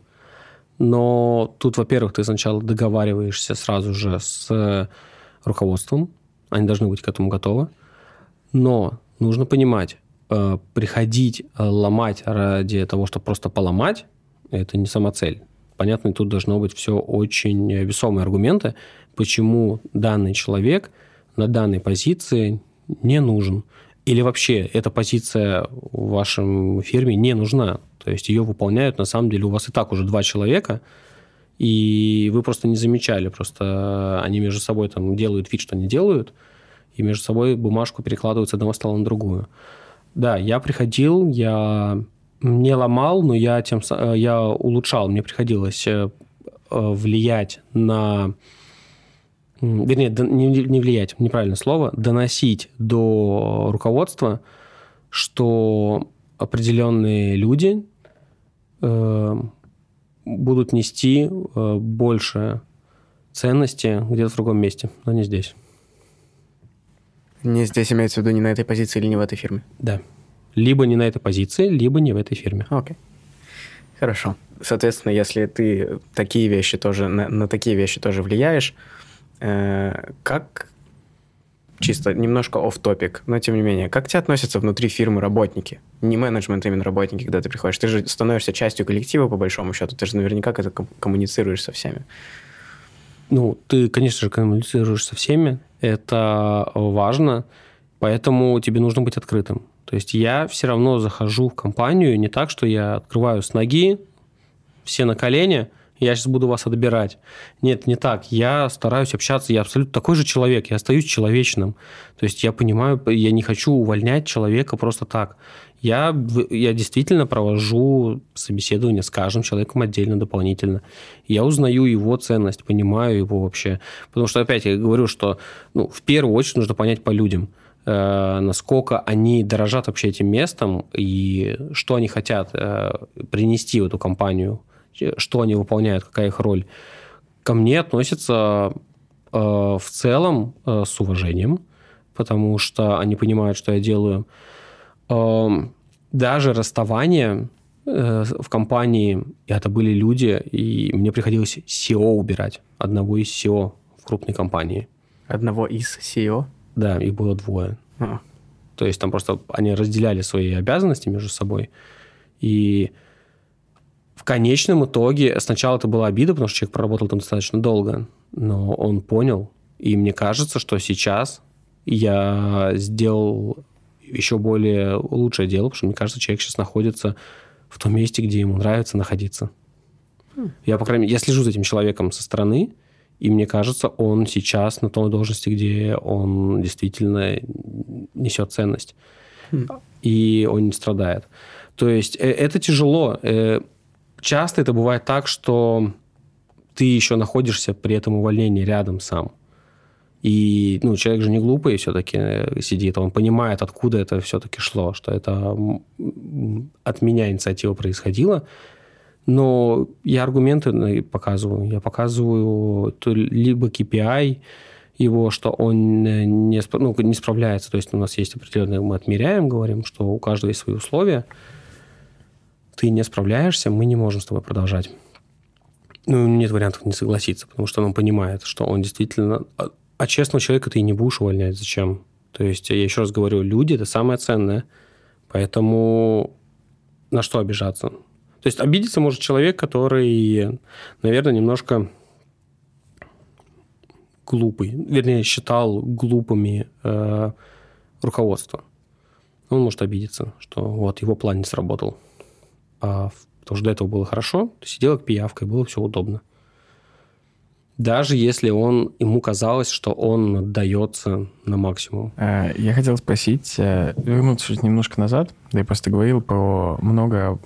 Но тут, во-первых, ты сначала договариваешься сразу же с руководством. Они должны быть к этому готовы. Но нужно понимать, Э, приходить э, ломать ради того, чтобы просто поломать, это не сама цель. Понятно, тут должно быть все очень весомые аргументы, почему данный человек на данной позиции не нужен. Или вообще эта позиция в вашем фирме не нужна. То есть ее выполняют, на самом деле, у вас и так уже два человека, и вы просто не замечали, просто они между собой там делают вид, что они делают, и между собой бумажку перекладывают с одного стола на другую. Да, я приходил, я не ломал, но я, тем, э, я улучшал. Мне приходилось э, э, влиять на... Вернее, не влиять, неправильное слово, доносить до руководства, что определенные люди будут нести больше ценности где-то в другом месте, но не здесь. Не здесь имеется в виду не на этой позиции или не в этой фирме? Да. Либо не на этой позиции, либо не в этой фирме. Окей. Хорошо. Соответственно, если ты такие вещи тоже, на, на такие вещи тоже влияешь, э, как чисто немножко оф топик но тем не менее, как тебе относятся внутри фирмы работники? Не менеджмент, а именно работники, когда ты приходишь. Ты же становишься частью коллектива, по большому счету. Ты же наверняка это коммуницируешь со всеми. Ну, ты, конечно же, коммуницируешь со всеми это важно, поэтому тебе нужно быть открытым. То есть я все равно захожу в компанию не так, что я открываю с ноги, все на колени, я сейчас буду вас отбирать. Нет, не так. Я стараюсь общаться, я абсолютно такой же человек, я остаюсь человечным. То есть я понимаю, я не хочу увольнять человека просто так. Я, я действительно провожу собеседование с каждым человеком отдельно, дополнительно. Я узнаю его ценность, понимаю его вообще. Потому что, опять, я говорю, что ну, в первую очередь нужно понять по людям, э, насколько они дорожат вообще этим местом и что они хотят э, принести в эту компанию, что они выполняют, какая их роль. Ко мне относятся э, в целом э, с уважением, потому что они понимают, что я делаю – даже расставание э, в компании, это были люди, и мне приходилось SEO убирать, одного из SEO в крупной компании. Одного из SEO? Да, их было двое. А. То есть там просто они разделяли свои обязанности между собой. И в конечном итоге сначала это была обида, потому что человек проработал там достаточно долго, но он понял. И мне кажется, что сейчас я сделал еще более лучшее дело, потому что мне кажется, человек сейчас находится в том месте, где ему нравится находиться. Mm. Я, по крайней мере, я слежу за этим человеком со стороны, и мне кажется, он сейчас на той должности, где он действительно несет ценность. Mm. И он не страдает. То есть э, это тяжело. Э, часто это бывает так, что ты еще находишься при этом увольнении рядом сам. И ну, человек же не глупый все-таки э, сидит, он понимает, откуда это все-таки шло, что это от меня инициатива происходила. Но я аргументы показываю. Я показываю либо KPI, его, что он не, ну, не справляется. То есть у нас есть определенные, мы отмеряем, говорим, что у каждого есть свои условия. Ты не справляешься, мы не можем с тобой продолжать. Ну, нет вариантов не согласиться, потому что он понимает, что он действительно... А, честного человека ты и не будешь увольнять. Зачем? То есть, я еще раз говорю, люди – это самое ценное. Поэтому на что обижаться? То есть, обидеться может человек, который, наверное, немножко глупый, вернее, считал глупыми э, руководство. Он может обидеться, что вот его план не сработал. А потому что до этого было хорошо, ты сидел как пиявкой, было все удобно. Даже если он, ему казалось, что он отдается на максимум. Э, я хотел спросить, э, вернуться немножко назад. Ты просто говорил про много...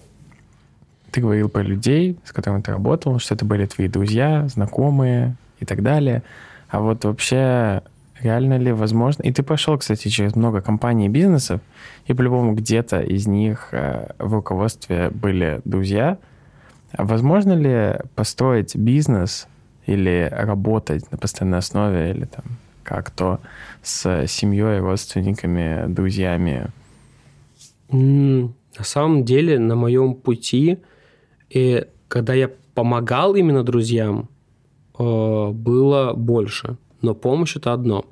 Ты говорил про людей, с которыми ты работал, что это были твои друзья, знакомые и так далее. А вот вообще реально ли возможно... И ты прошел, кстати, через много компаний и бизнесов, и по-любому где-то из них э, в руководстве были друзья. А возможно ли построить бизнес или работать на постоянной основе, или там как-то с семьей, родственниками, друзьями? На самом деле, на моем пути, и когда я помогал именно друзьям, Э, было больше. Но помощь это одно.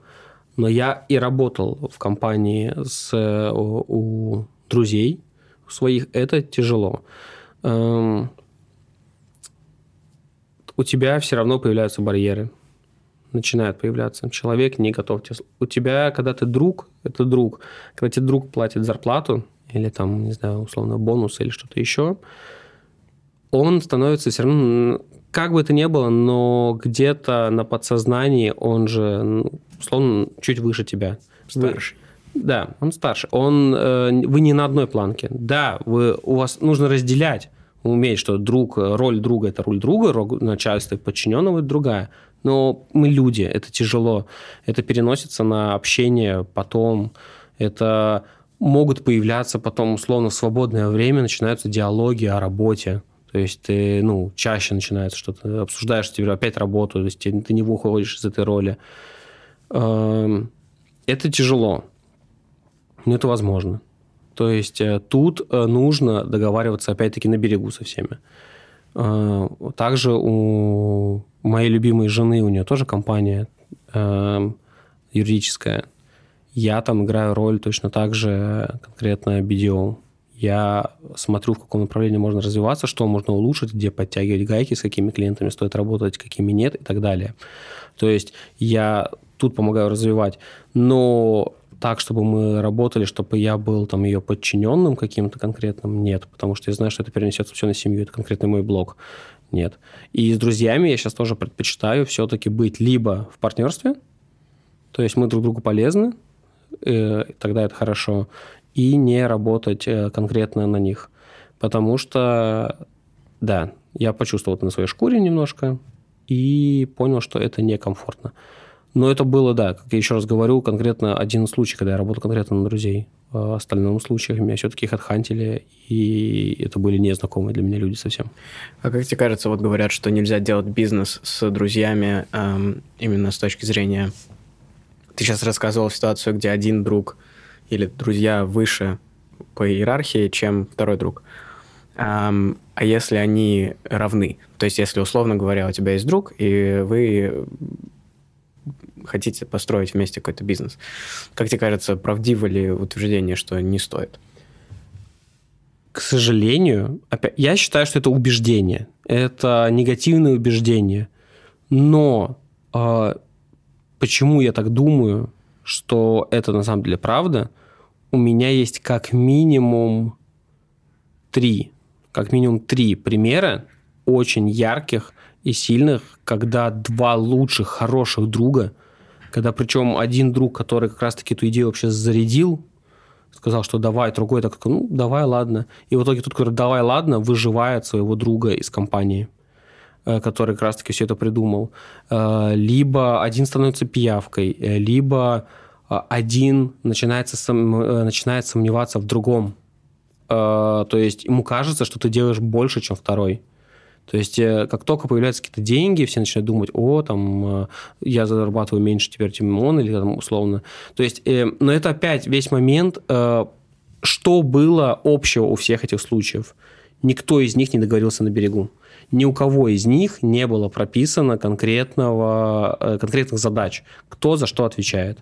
Но я и работал в компании с, у, у друзей своих, это тяжело. У тебя все равно появляются барьеры. Начинают появляться. Человек не готов. У тебя, когда ты друг, это друг. Когда тебе друг платит зарплату, или там, не знаю, условно, бонус или что-то еще, он становится все равно как бы это ни было, но где-то на подсознании он же, условно, чуть выше тебя. Старше. Да, он старше. Он, э, вы не на одной планке. Да, вы, у вас нужно разделять, уметь, что друг, роль друга – это роль друга, роль начальства подчиненного – это другая. Но мы люди, это тяжело. Это переносится на общение потом. Это могут появляться потом, условно, в свободное время начинаются диалоги о работе то есть ты, ну, чаще начинается что-то, обсуждаешь тебе опять работу, то есть ты не выходишь из этой роли. Эм, это тяжело, но это возможно. То есть э, тут э, нужно договариваться опять-таки на берегу со всеми. Э, также у моей любимой жены, у нее тоже компания юридическая. Я там играю роль точно так же конкретно BDO я смотрю, в каком направлении можно развиваться, что можно улучшить, где подтягивать гайки, с какими клиентами стоит работать, какими нет и так далее. То есть я тут помогаю развивать, но так, чтобы мы работали, чтобы я был там ее подчиненным каким-то конкретным, нет, потому что я знаю, что это перенесется все на семью, это конкретный мой блог, нет. И с друзьями я сейчас тоже предпочитаю все-таки быть либо в партнерстве, то есть мы друг другу полезны, э, тогда это хорошо, и не работать э, конкретно на них. Потому что, да, я почувствовал это на своей шкуре немножко и понял, что это некомфортно. Но это было, да, как я еще раз говорю, конкретно один случай, когда я работал конкретно на друзей. В остальном случаях меня все-таки хантили, и это были незнакомые для меня люди совсем. А как тебе кажется, вот говорят, что нельзя делать бизнес с друзьями эм, именно с точки зрения... Ты сейчас рассказывал ситуацию, где один друг или друзья выше по иерархии, чем второй друг. А, а если они равны? То есть, если, условно говоря, у тебя есть друг, и вы хотите построить вместе какой-то бизнес. Как тебе кажется, правдиво ли утверждение, что не стоит? К сожалению, я считаю, что это убеждение. Это негативное убеждение. Но э, почему я так думаю, что это на самом деле правда, у меня есть как минимум три, как минимум три примера очень ярких и сильных, когда два лучших, хороших друга, когда причем один друг, который как раз-таки эту идею вообще зарядил, сказал, что давай, другой так, ну, давай, ладно. И в итоге тот, который давай, ладно, выживает своего друга из компании э, который как раз-таки все это придумал. Э, либо один становится пиявкой, э, либо один начинается, начинает сомневаться в другом. То есть ему кажется, что ты делаешь больше, чем второй. То есть, э, как только появляются какие-то деньги, все начинают думать, о, там, э, я зарабатываю меньше теперь, чем он, или там, условно. То есть, э, но это опять весь момент, что было общего у всех этих случаев. Никто из них не договорился на берегу. Ни у кого из них не было прописано конкретного, конкретных задач, кто за что отвечает.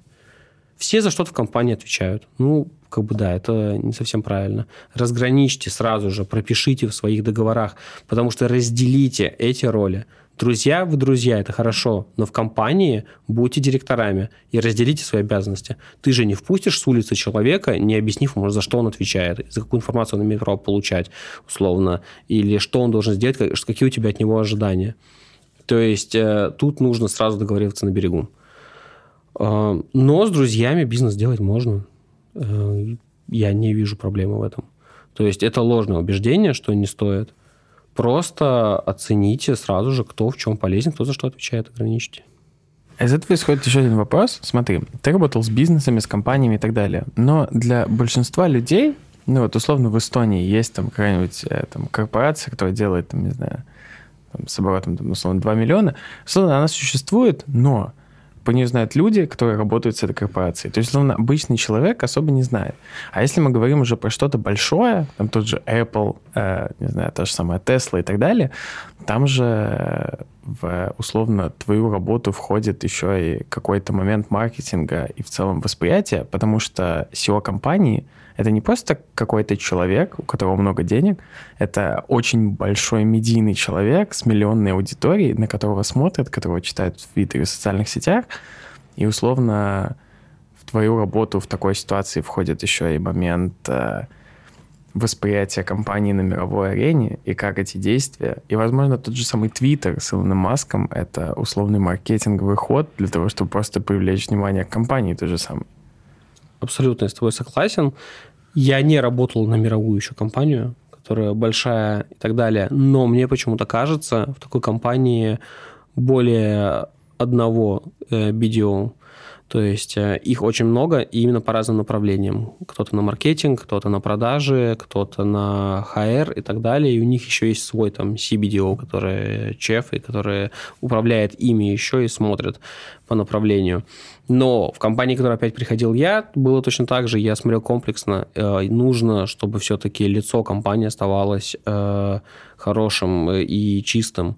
Все за что-то в компании отвечают. Ну, как бы да, это не совсем правильно. Разграничьте сразу же, пропишите в своих договорах, потому что разделите эти роли. Друзья, вы друзья, это хорошо, но в компании будьте директорами и разделите свои обязанности. Ты же не впустишь с улицы человека, не объяснив ему, за что он отвечает, за какую информацию он имеет право получать, условно, или что он должен сделать, какие у тебя от него ожидания. То есть э, тут нужно сразу договариваться на берегу. А, но с друзьями бизнес делать можно. Э, я не вижу проблемы в этом. То есть это ложное убеждение, что не стоит. Просто оцените сразу же, кто в чем полезен, кто за что отвечает, ограничьте. Из этого исходит еще один вопрос. Смотри, ты работал с бизнесами, с компаниями и так далее. Но для большинства людей, ну вот условно в Эстонии есть там какая-нибудь э, там, корпорация, которая делает, там, не знаю, там, с оборотом, там, условно, 2 миллиона. Условно, она существует, но по нее знают люди, которые работают с этой корпорацией. То есть, словно обычный человек особо не знает. А если мы говорим уже про что-то большое, там тот же Apple, э, не знаю, та же самая Tesla и так далее, там же в условно твою работу входит еще и какой-то момент маркетинга и в целом восприятия, потому что SEO компании — это не просто какой-то человек, у которого много денег, это очень большой медийный человек с миллионной аудиторией, на которого смотрят, которого читают в Твиттере в социальных сетях, и условно в твою работу в такой ситуации входит еще и момент э, восприятия компании на мировой арене и как эти действия. И, возможно, тот же самый Твиттер с Илоном Маском — это условный маркетинговый ход для того, чтобы просто привлечь внимание к компании то же самое. Абсолютно с тобой согласен. Я не работал на мировую еще компанию, которая большая и так далее, но мне почему-то кажется, в такой компании более одного э, BDO, то есть э, их очень много, и именно по разным направлениям. Кто-то на маркетинг, кто-то на продажи, кто-то на HR и так далее. И у них еще есть свой там CBDO, который чеф, и который управляет ими еще и смотрит по направлению. Но в компании, в которой опять приходил я, было точно так же. Я смотрел комплексно. Э, нужно, чтобы все-таки лицо компании оставалось э, хорошим и чистым.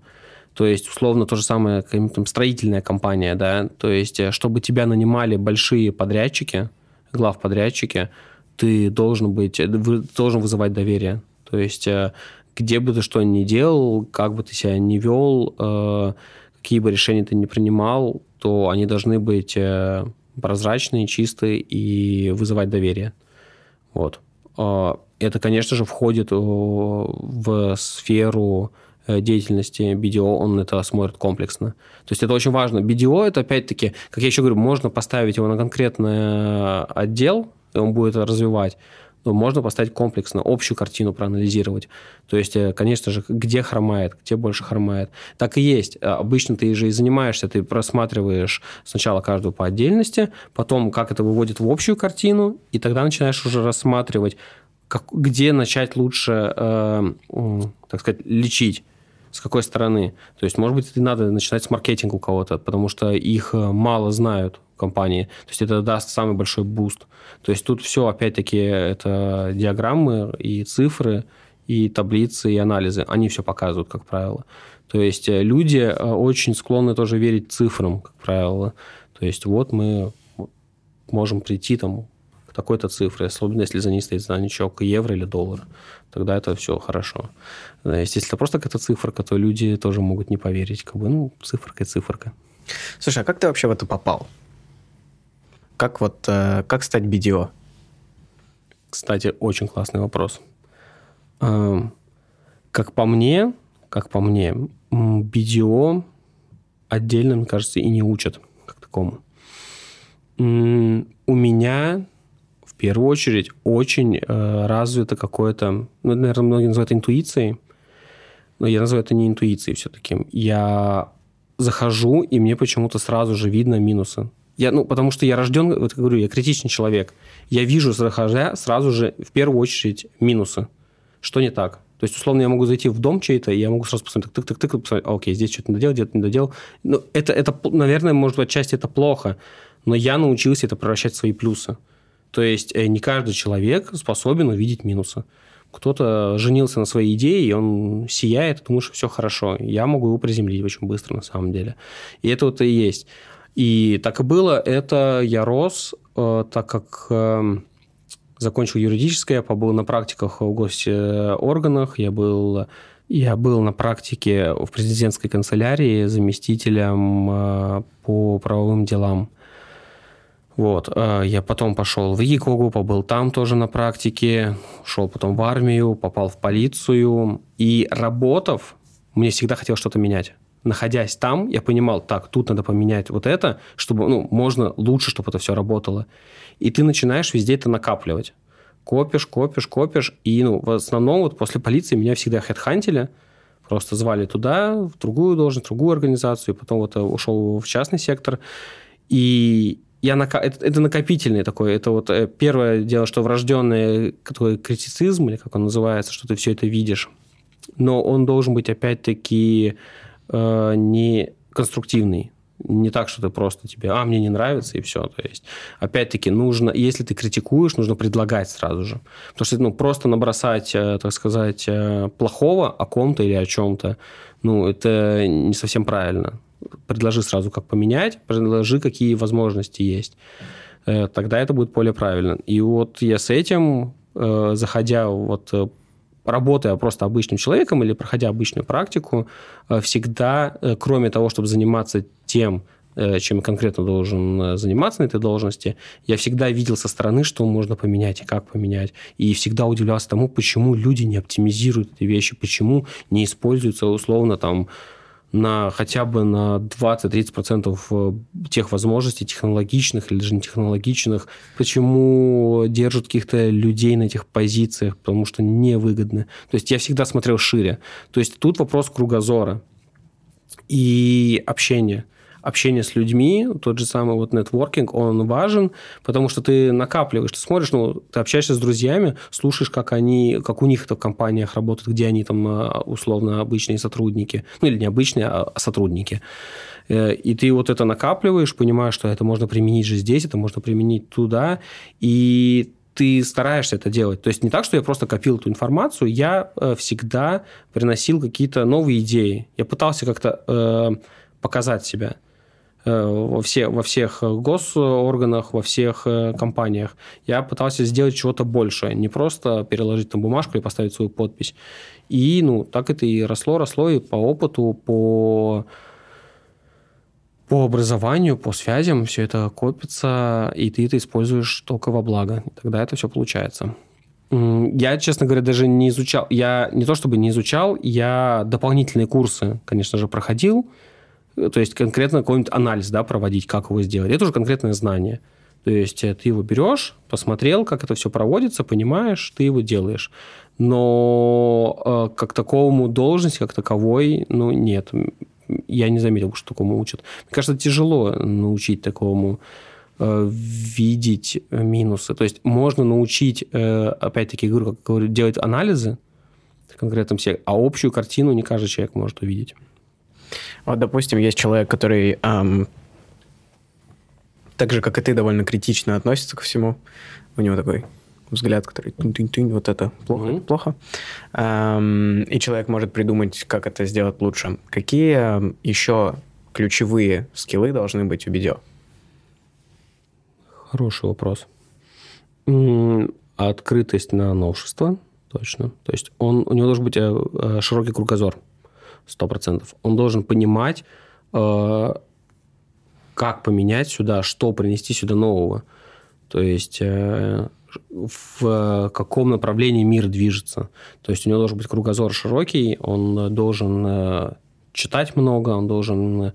То есть, условно, то же самое, там, строительная компания, да, то есть, э, чтобы тебя нанимали большие подрядчики, главподрядчики, ты должен быть, должен вызывать доверие. То есть, где бы ты что ни делал, как бы ты себя не вел, какие бы решения ты не принимал, то они должны быть э, прозрачные, чистые и вызывать доверие. Вот. Это, конечно же, входит в сферу э, деятельности BDO, он это смотрит комплексно. То есть это очень важно. BDO это, опять-таки, как я еще говорю, можно поставить его на конкретный э, отдел, и он будет развивать ну, можно поставить комплексно, общую картину проанализировать. То есть, э, конечно же, где хромает, где больше хромает. Так и есть. Э, обычно ты же и занимаешься, ты просматриваешь сначала каждую по отдельности, потом как это выводит в общую картину, и тогда начинаешь уже рассматривать, как, где начать лучше, э, так сказать, лечить с какой стороны. То есть, может быть, надо начинать с маркетинга у кого-то, потому что их э, мало знают компании. То есть это даст самый большой boost. То есть тут все, опять-таки, это диаграммы и цифры, и таблицы, и анализы. Они все показывают, как правило. То есть э, люди э, очень склонны тоже верить цифрам, как правило. То есть вот мы можем прийти там такой-то цифре, особенно если за ней стоит значок евро или доллар, тогда это все хорошо. Если это просто какая-то циферка, то люди тоже могут не поверить. Как бы, ну, циферка и циферка. Слушай, а как ты вообще в это попал? Как вот, э, как стать BDO? Кстати, очень классный вопрос. Э, как по мне, как по мне, BDO отдельно, мне кажется, и не учат как такому. У меня первую очередь очень э, развито какое-то, ну, наверное, многие называют интуицией, но я называю это не интуицией все-таки. Я захожу, и мне почему-то сразу же видно минусы. Я, ну, потому что я рожден, вот говорю, я критичный человек. Я вижу, заходя, сразу же в первую очередь минусы. Что не так? То есть, условно, я могу зайти в дом чей-то, и я могу сразу посмотреть, тык-тык-тык, посмотреть, окей, здесь что-то не доделал, где-то не доделал. Ну, это, это, наверное, может быть, отчасти это плохо, но я научился это превращать в свои плюсы. То есть, э, не каждый человек способен увидеть минусы. Кто-то женился на своей идее, и он сияет, думает, что все хорошо. Я могу его приземлить очень быстро, на самом деле. И это вот и есть. И так и было. Это я рос, э, так как э, закончил юридическое, я побыл на практиках в госорганах, я был, я был на практике в президентской канцелярии заместителем э, по правовым делам. Вот. э, Я потом пошел в ИКОГУ, побыл там тоже на практике, шел потом в армию, попал в полицию. И работав, мне всегда хотелось что-то менять. Находясь там, я понимал, так, тут надо поменять вот это, чтобы, ну, можно лучше, чтобы это все работало. И ты начинаешь везде это накапливать. Копишь, копишь, копишь. И, ну, в основном вот после полиции меня всегда хедхантили, просто звали туда, в другую должность, в другую организацию, и потом вот э, ушел в частный сектор. И я нака... это, это накопительный такой. Это вот э, первое дело, что врожденный такой критицизм, или как он называется, что ты все это видишь. Но он должен быть, опять-таки, э, не конструктивный. Не так, что ты просто тебе, а, мне не нравится, и все. То есть, опять-таки, нужно, если ты критикуешь, нужно предлагать сразу же. Потому что, ну, просто набросать, э, так сказать, э, плохого о ком-то или о чем-то, ну, это не совсем правильно. Предложи сразу, как поменять, предложи, какие возможности есть. Э, Тогда это будет более правильно. И вот я с этим, э, заходя вот э, работая просто обычным человеком или проходя обычную практику, всегда, кроме того, чтобы заниматься тем, чем конкретно должен заниматься на этой должности, я всегда видел со стороны, что можно поменять и как поменять. И всегда удивлялся тому, почему люди не оптимизируют эти вещи, почему не используются условно там на хотя бы на 20-30% э, тех возможностей технологичных или не технологичных. Почему держат каких-то людей на этих позициях? Потому что невыгодно. То есть я всегда смотрел шире. То есть тут вопрос кругозора и общения общение с людьми, тот же самый вот нетворкинг, он важен, потому что ты накапливаешь, ты смотришь, ну, ты общаешься с друзьями, слушаешь, как они, как у них это в компаниях работают, где они там а, условно обычные сотрудники, ну, или не обычные, а сотрудники. Э, и ты вот это накапливаешь, понимаешь, что это можно применить же здесь, это можно применить туда, и ты стараешься это делать. То есть не так, что я просто копил эту информацию, я э, всегда приносил какие-то новые идеи. Я пытался как-то э, показать себя. Э, во, все, во всех госорганах, во всех э, компаниях. Я пытался сделать чего-то большее, не просто переложить там бумажку и поставить свою подпись. И, ну, так это и росло, росло, и по опыту, по по образованию, по связям все это копится, и ты это используешь только во благо. Тогда это все получается. Я, честно говоря, даже не изучал. Я не то чтобы не изучал, я дополнительные курсы, конечно же, проходил. То есть конкретно какой-нибудь анализ да, проводить, как его сделать. Это уже конкретное знание. То есть э, ты его берешь, посмотрел, как это все проводится, понимаешь, ты его делаешь. Но э, как таковому должности, как таковой, ну, нет. Я не заметил, что такому учат. Мне кажется, тяжело научить такому э, видеть минусы. То есть можно научить, э, опять-таки, говорю, как говорю, делать анализы в конкретном секторе, а общую картину не каждый человек может увидеть. Вот, допустим, есть человек, который эм, так же, как и ты, довольно критично относится ко всему. У него такой взгляд, который тынь-тынь-тынь, вот это плохо, mm-hmm. это плохо. Эм, и человек может придумать, как это сделать лучше. Какие еще ключевые скиллы должны быть у видео? Хороший вопрос. Открытость на новшество, точно. То есть он, у него должен быть э, э, широкий кругозор сто процентов. Он должен понимать, э, как поменять сюда, что принести сюда нового. То есть э, в каком направлении мир движется. То есть у него должен быть кругозор широкий, он должен э, читать много, он должен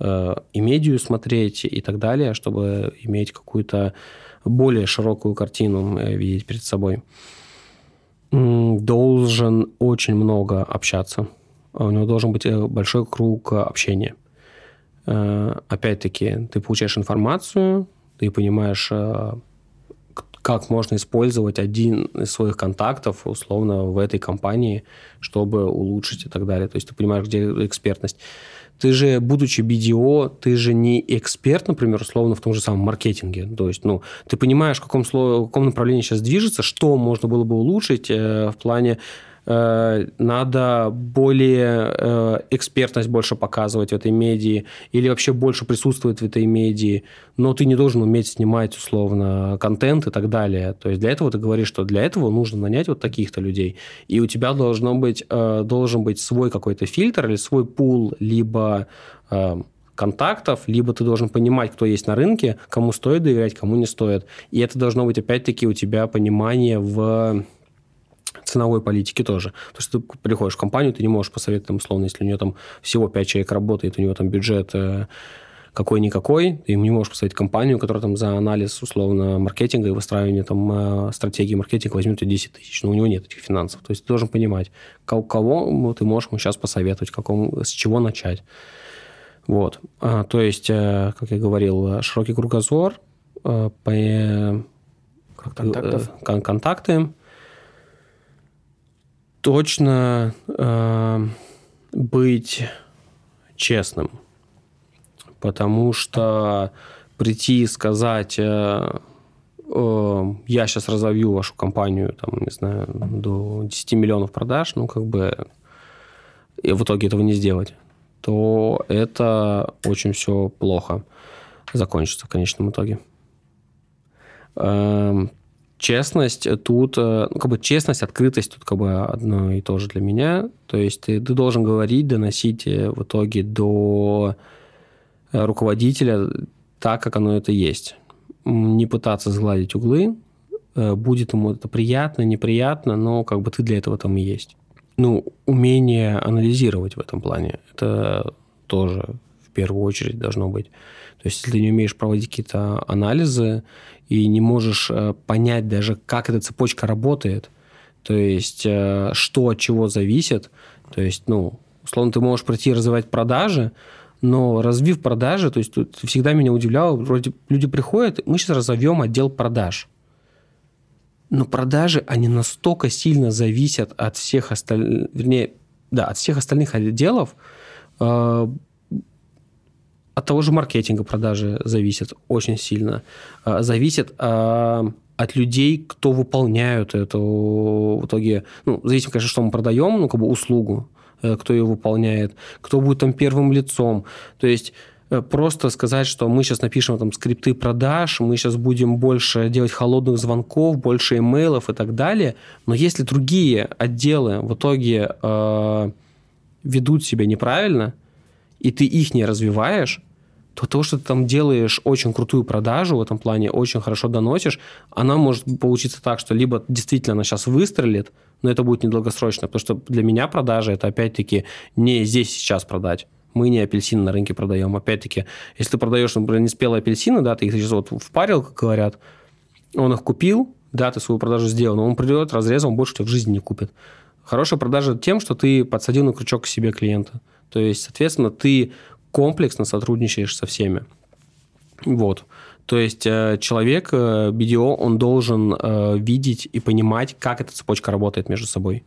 и медиа смотреть и так далее, чтобы иметь какую-то более широкую картину видеть перед собой. Должен очень много общаться у него должен быть э, большой круг э, общения. Э, опять-таки, ты получаешь информацию, ты понимаешь, как можно использовать один из своих контактов, условно, в этой компании, чтобы улучшить и так далее. То есть ты понимаешь, где экспертность. Ты же, будучи BDO, ты же не эксперт, например, условно, в том же самом маркетинге. То есть, ну, ты понимаешь, в каком, в каком направлении сейчас движется, что можно было бы улучшить э, в плане надо более э, экспертность больше показывать в этой медии или вообще больше присутствовать в этой медии, но ты не должен уметь снимать условно контент и так далее. То есть для этого ты говоришь, что для этого нужно нанять вот таких-то людей, и у тебя должно быть, э, должен быть свой какой-то фильтр или свой пул, либо контактов, либо ты должен понимать, кто есть на рынке, кому стоит доверять, кому не стоит. И это должно быть, опять-таки, у тебя понимание в ценовой политики тоже. То есть ты приходишь в компанию, ты не можешь посоветовать, там, условно, если у нее там всего 5 человек работает, у него там бюджет э, какой-никакой, ты не можешь посоветовать компанию, которая там за анализ, условно, маркетинга и выстраивание там э, стратегии маркетинга возьмет 10 тысяч, но у него нет этих финансов. То есть ты должен понимать, кого ты можешь сейчас посоветовать, каком, с чего начать. Вот. А, то есть, э, как я говорил, широкий кругозор, по, контактов. контакты, точно э, быть честным. Потому что прийти и сказать, э, э, я сейчас разовью вашу компанию, там, не знаю, до 10 миллионов продаж, ну, как бы, и в итоге этого не сделать, то это очень все плохо закончится в конечном итоге. Эм, честность тут, э, ну, как бы честность, открытость тут как бы одно и то же для меня. То есть ты, ты должен говорить, доносить э, в итоге до э, руководителя так, как оно это есть. Не пытаться сгладить углы, будет ему это приятно, неприятно, но как бы ты для этого там и есть. Ну, умение анализировать в этом плане, это тоже в первую очередь должно быть. То есть, если ты не умеешь проводить какие-то анализы и не можешь э, понять даже, как эта цепочка работает, то есть, э, что от чего зависит, то есть, ну, условно, ты можешь прийти и развивать продажи, но развив продажи, то есть тут всегда меня удивляло, вроде люди приходят, мы сейчас разовьем отдел продаж. Но продажи, они настолько сильно зависят от всех остальных, вернее, да, от всех остальных отделов, э, от того же маркетинга продажи зависят очень сильно. А, зависит а, от людей, кто выполняют эту в итоге, ну, зависит, конечно, что мы продаем, ну, как бы услугу, э, кто ее выполняет, кто будет там первым лицом. То есть э, просто сказать, что мы сейчас напишем там скрипты продаж, мы сейчас будем больше делать холодных звонков, больше имейлов и так далее, но если другие отделы в итоге э, ведут себя неправильно, и ты их не развиваешь, то то, что ты там делаешь очень крутую продажу в этом плане, очень хорошо доносишь, она может получиться так, что либо действительно она сейчас выстрелит, но это будет недолгосрочно, потому что для меня продажа это опять-таки не здесь сейчас продать. Мы не апельсины на рынке продаем. Опять-таки, если ты продаешь, например, не спелые апельсины, да, ты их сейчас вот впарил, как говорят, он их купил, да, ты свою продажу сделал, но он придет, разрезал, он больше тебя в жизни не купит. Хорошая продажа тем, что ты подсадил на крючок к себе клиента. То есть, соответственно, ты комплексно сотрудничаешь со всеми. Вот. То есть э, человек, э, BDO, он должен э, видеть и понимать, как эта цепочка работает между собой.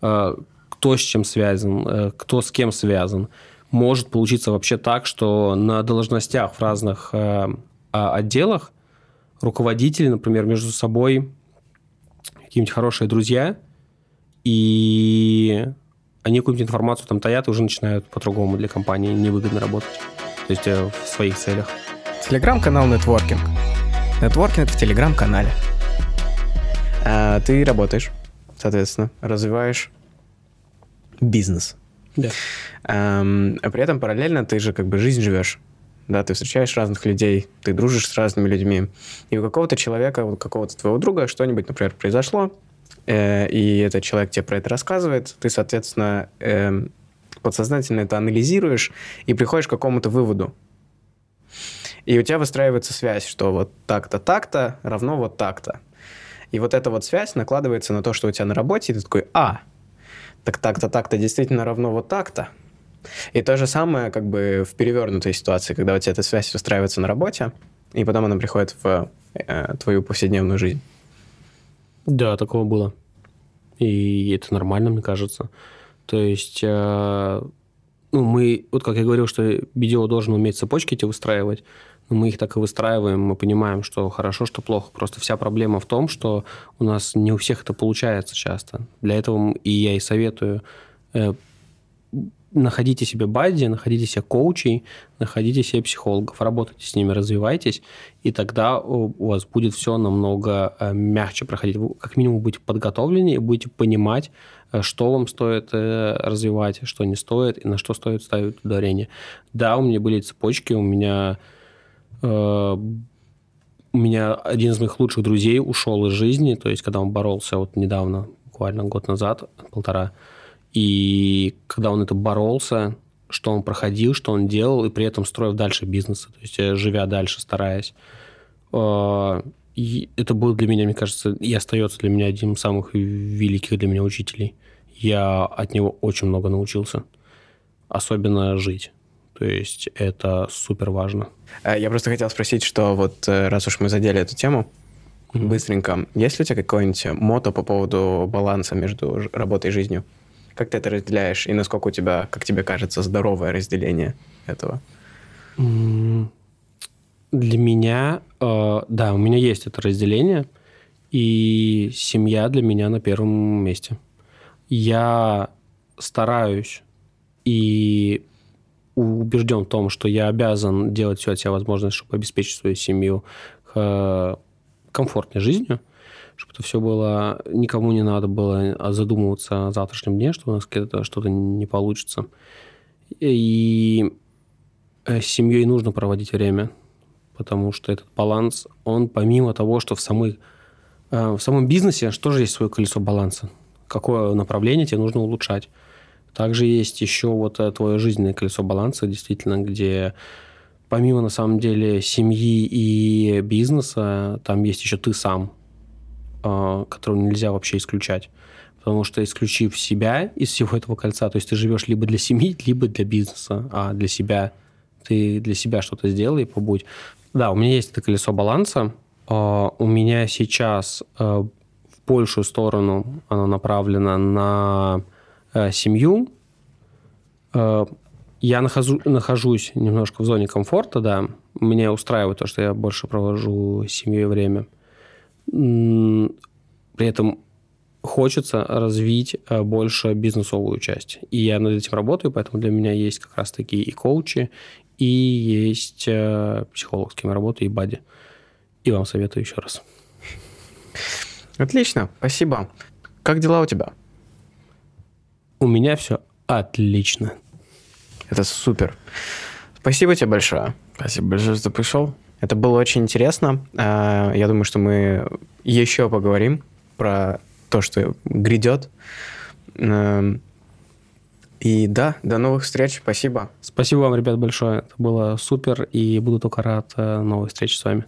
Кто с чем связан, кто с кем связан. Может получиться вообще так, что на должностях в разных а, отделах руководители, например, между собой какие-нибудь хорошие друзья, и они какую-нибудь информацию там таят и уже начинают по-другому для компании невыгодно работать. То есть э, в своих целях. Телеграм-канал Нетворкинг. Нетворкинг в Телеграм-канале. А, ты работаешь, соответственно, развиваешь бизнес. Да. А, а при этом параллельно ты же как бы жизнь живешь. Да, ты встречаешь разных людей, ты дружишь с разными людьми. И у какого-то человека, у какого-то твоего друга что-нибудь, например, произошло, Э, и этот человек тебе про это рассказывает, ты, соответственно, эм, подсознательно это анализируешь и приходишь к какому-то выводу. И у тебя выстраивается связь, что вот так-то, так-то равно вот так-то. И вот эта вот связь накладывается на то, что у тебя на работе, и ты такой, а, так так-то, так-то действительно равно вот так-то. И то же самое как бы в перевернутой ситуации, когда у тебя эта связь выстраивается на работе, и потом она приходит в э, твою повседневную жизнь. Да, такого было. И это нормально, мне кажется. То есть, э, ну, мы, вот как я говорил, что видео должен уметь цепочки эти выстраивать, но мы их так и выстраиваем, мы понимаем, что хорошо, что плохо. Просто вся проблема в том, что у нас не у всех это получается часто. Для этого и я и советую э, находите себе бадди, находите себе коучей, находите себе психологов, работайте с ними, развивайтесь, и тогда у вас будет все намного э, мягче проходить. Вы как минимум будете подготовленнее, будете понимать, э, что вам стоит э, развивать, что не стоит, и на что стоит ставить ударение. Да, у меня были цепочки, у меня у меня один из моих лучших друзей ушел из жизни, то есть когда он боролся вот недавно, буквально год назад, полтора, и когда он это боролся, что он проходил, что он делал, и при этом строил дальше бизнесы, то есть э, живя дальше, стараясь. И это был для меня, мне кажется, и остается для меня одним из самых великих для меня учителей. Я от него очень много научился. Особенно жить. То есть это супер важно. А, я просто хотел спросить, что вот э, раз уж мы задели эту тему, mm-hmm. быстренько, есть ли у тебя какое-нибудь мото по поводу баланса между работой и жизнью? Как ты это разделяешь? И насколько у тебя, как тебе кажется, здоровое разделение этого? Для меня, э, да, у меня есть это разделение, и семья для меня на первом месте. Я стараюсь и убежден в том, что я обязан делать все от себя возможное, чтобы обеспечить свою семью э, комфортной жизнью – чтобы это все было, никому не надо было задумываться о завтрашнем дне, что у нас что-то не получится. И э, с семьей нужно проводить время, потому что этот баланс, он помимо того, что в, самой, э, в самом бизнесе, что же есть свое колесо баланса? Какое направление тебе нужно улучшать? Также есть еще вот э, твое жизненное колесо баланса, действительно, где помимо, на самом деле, семьи и бизнеса, там есть еще ты сам, а, которую нельзя вообще исключать. Потому что исключив себя из всего этого кольца, то есть ты живешь либо для семьи, либо для бизнеса, а для себя ты для себя что-то сделай и побудь. Да, у меня есть это колесо баланса. А, у меня сейчас а, в большую сторону оно направлено на семью. Я нахожу, нахожусь немножко в зоне комфорта, да. Меня устраивает то, что я больше провожу с семьей время. При этом хочется развить э, больше бизнесовую часть. И я над этим работаю, поэтому для меня есть как раз-таки и коучи, и есть э, психолог, с кем я работаю, и бади. И вам советую еще раз. Отлично, спасибо. Как дела у тебя? У меня все отлично. Это супер. Спасибо тебе большое. Спасибо большое, что пришел. Это было очень интересно. А, я думаю, что мы еще поговорим про то, что грядет. Эм, и да, до новых встреч. Спасибо. Спасибо вам, ребят, большое. Это было супер, и буду только рад э, новой встречи с вами.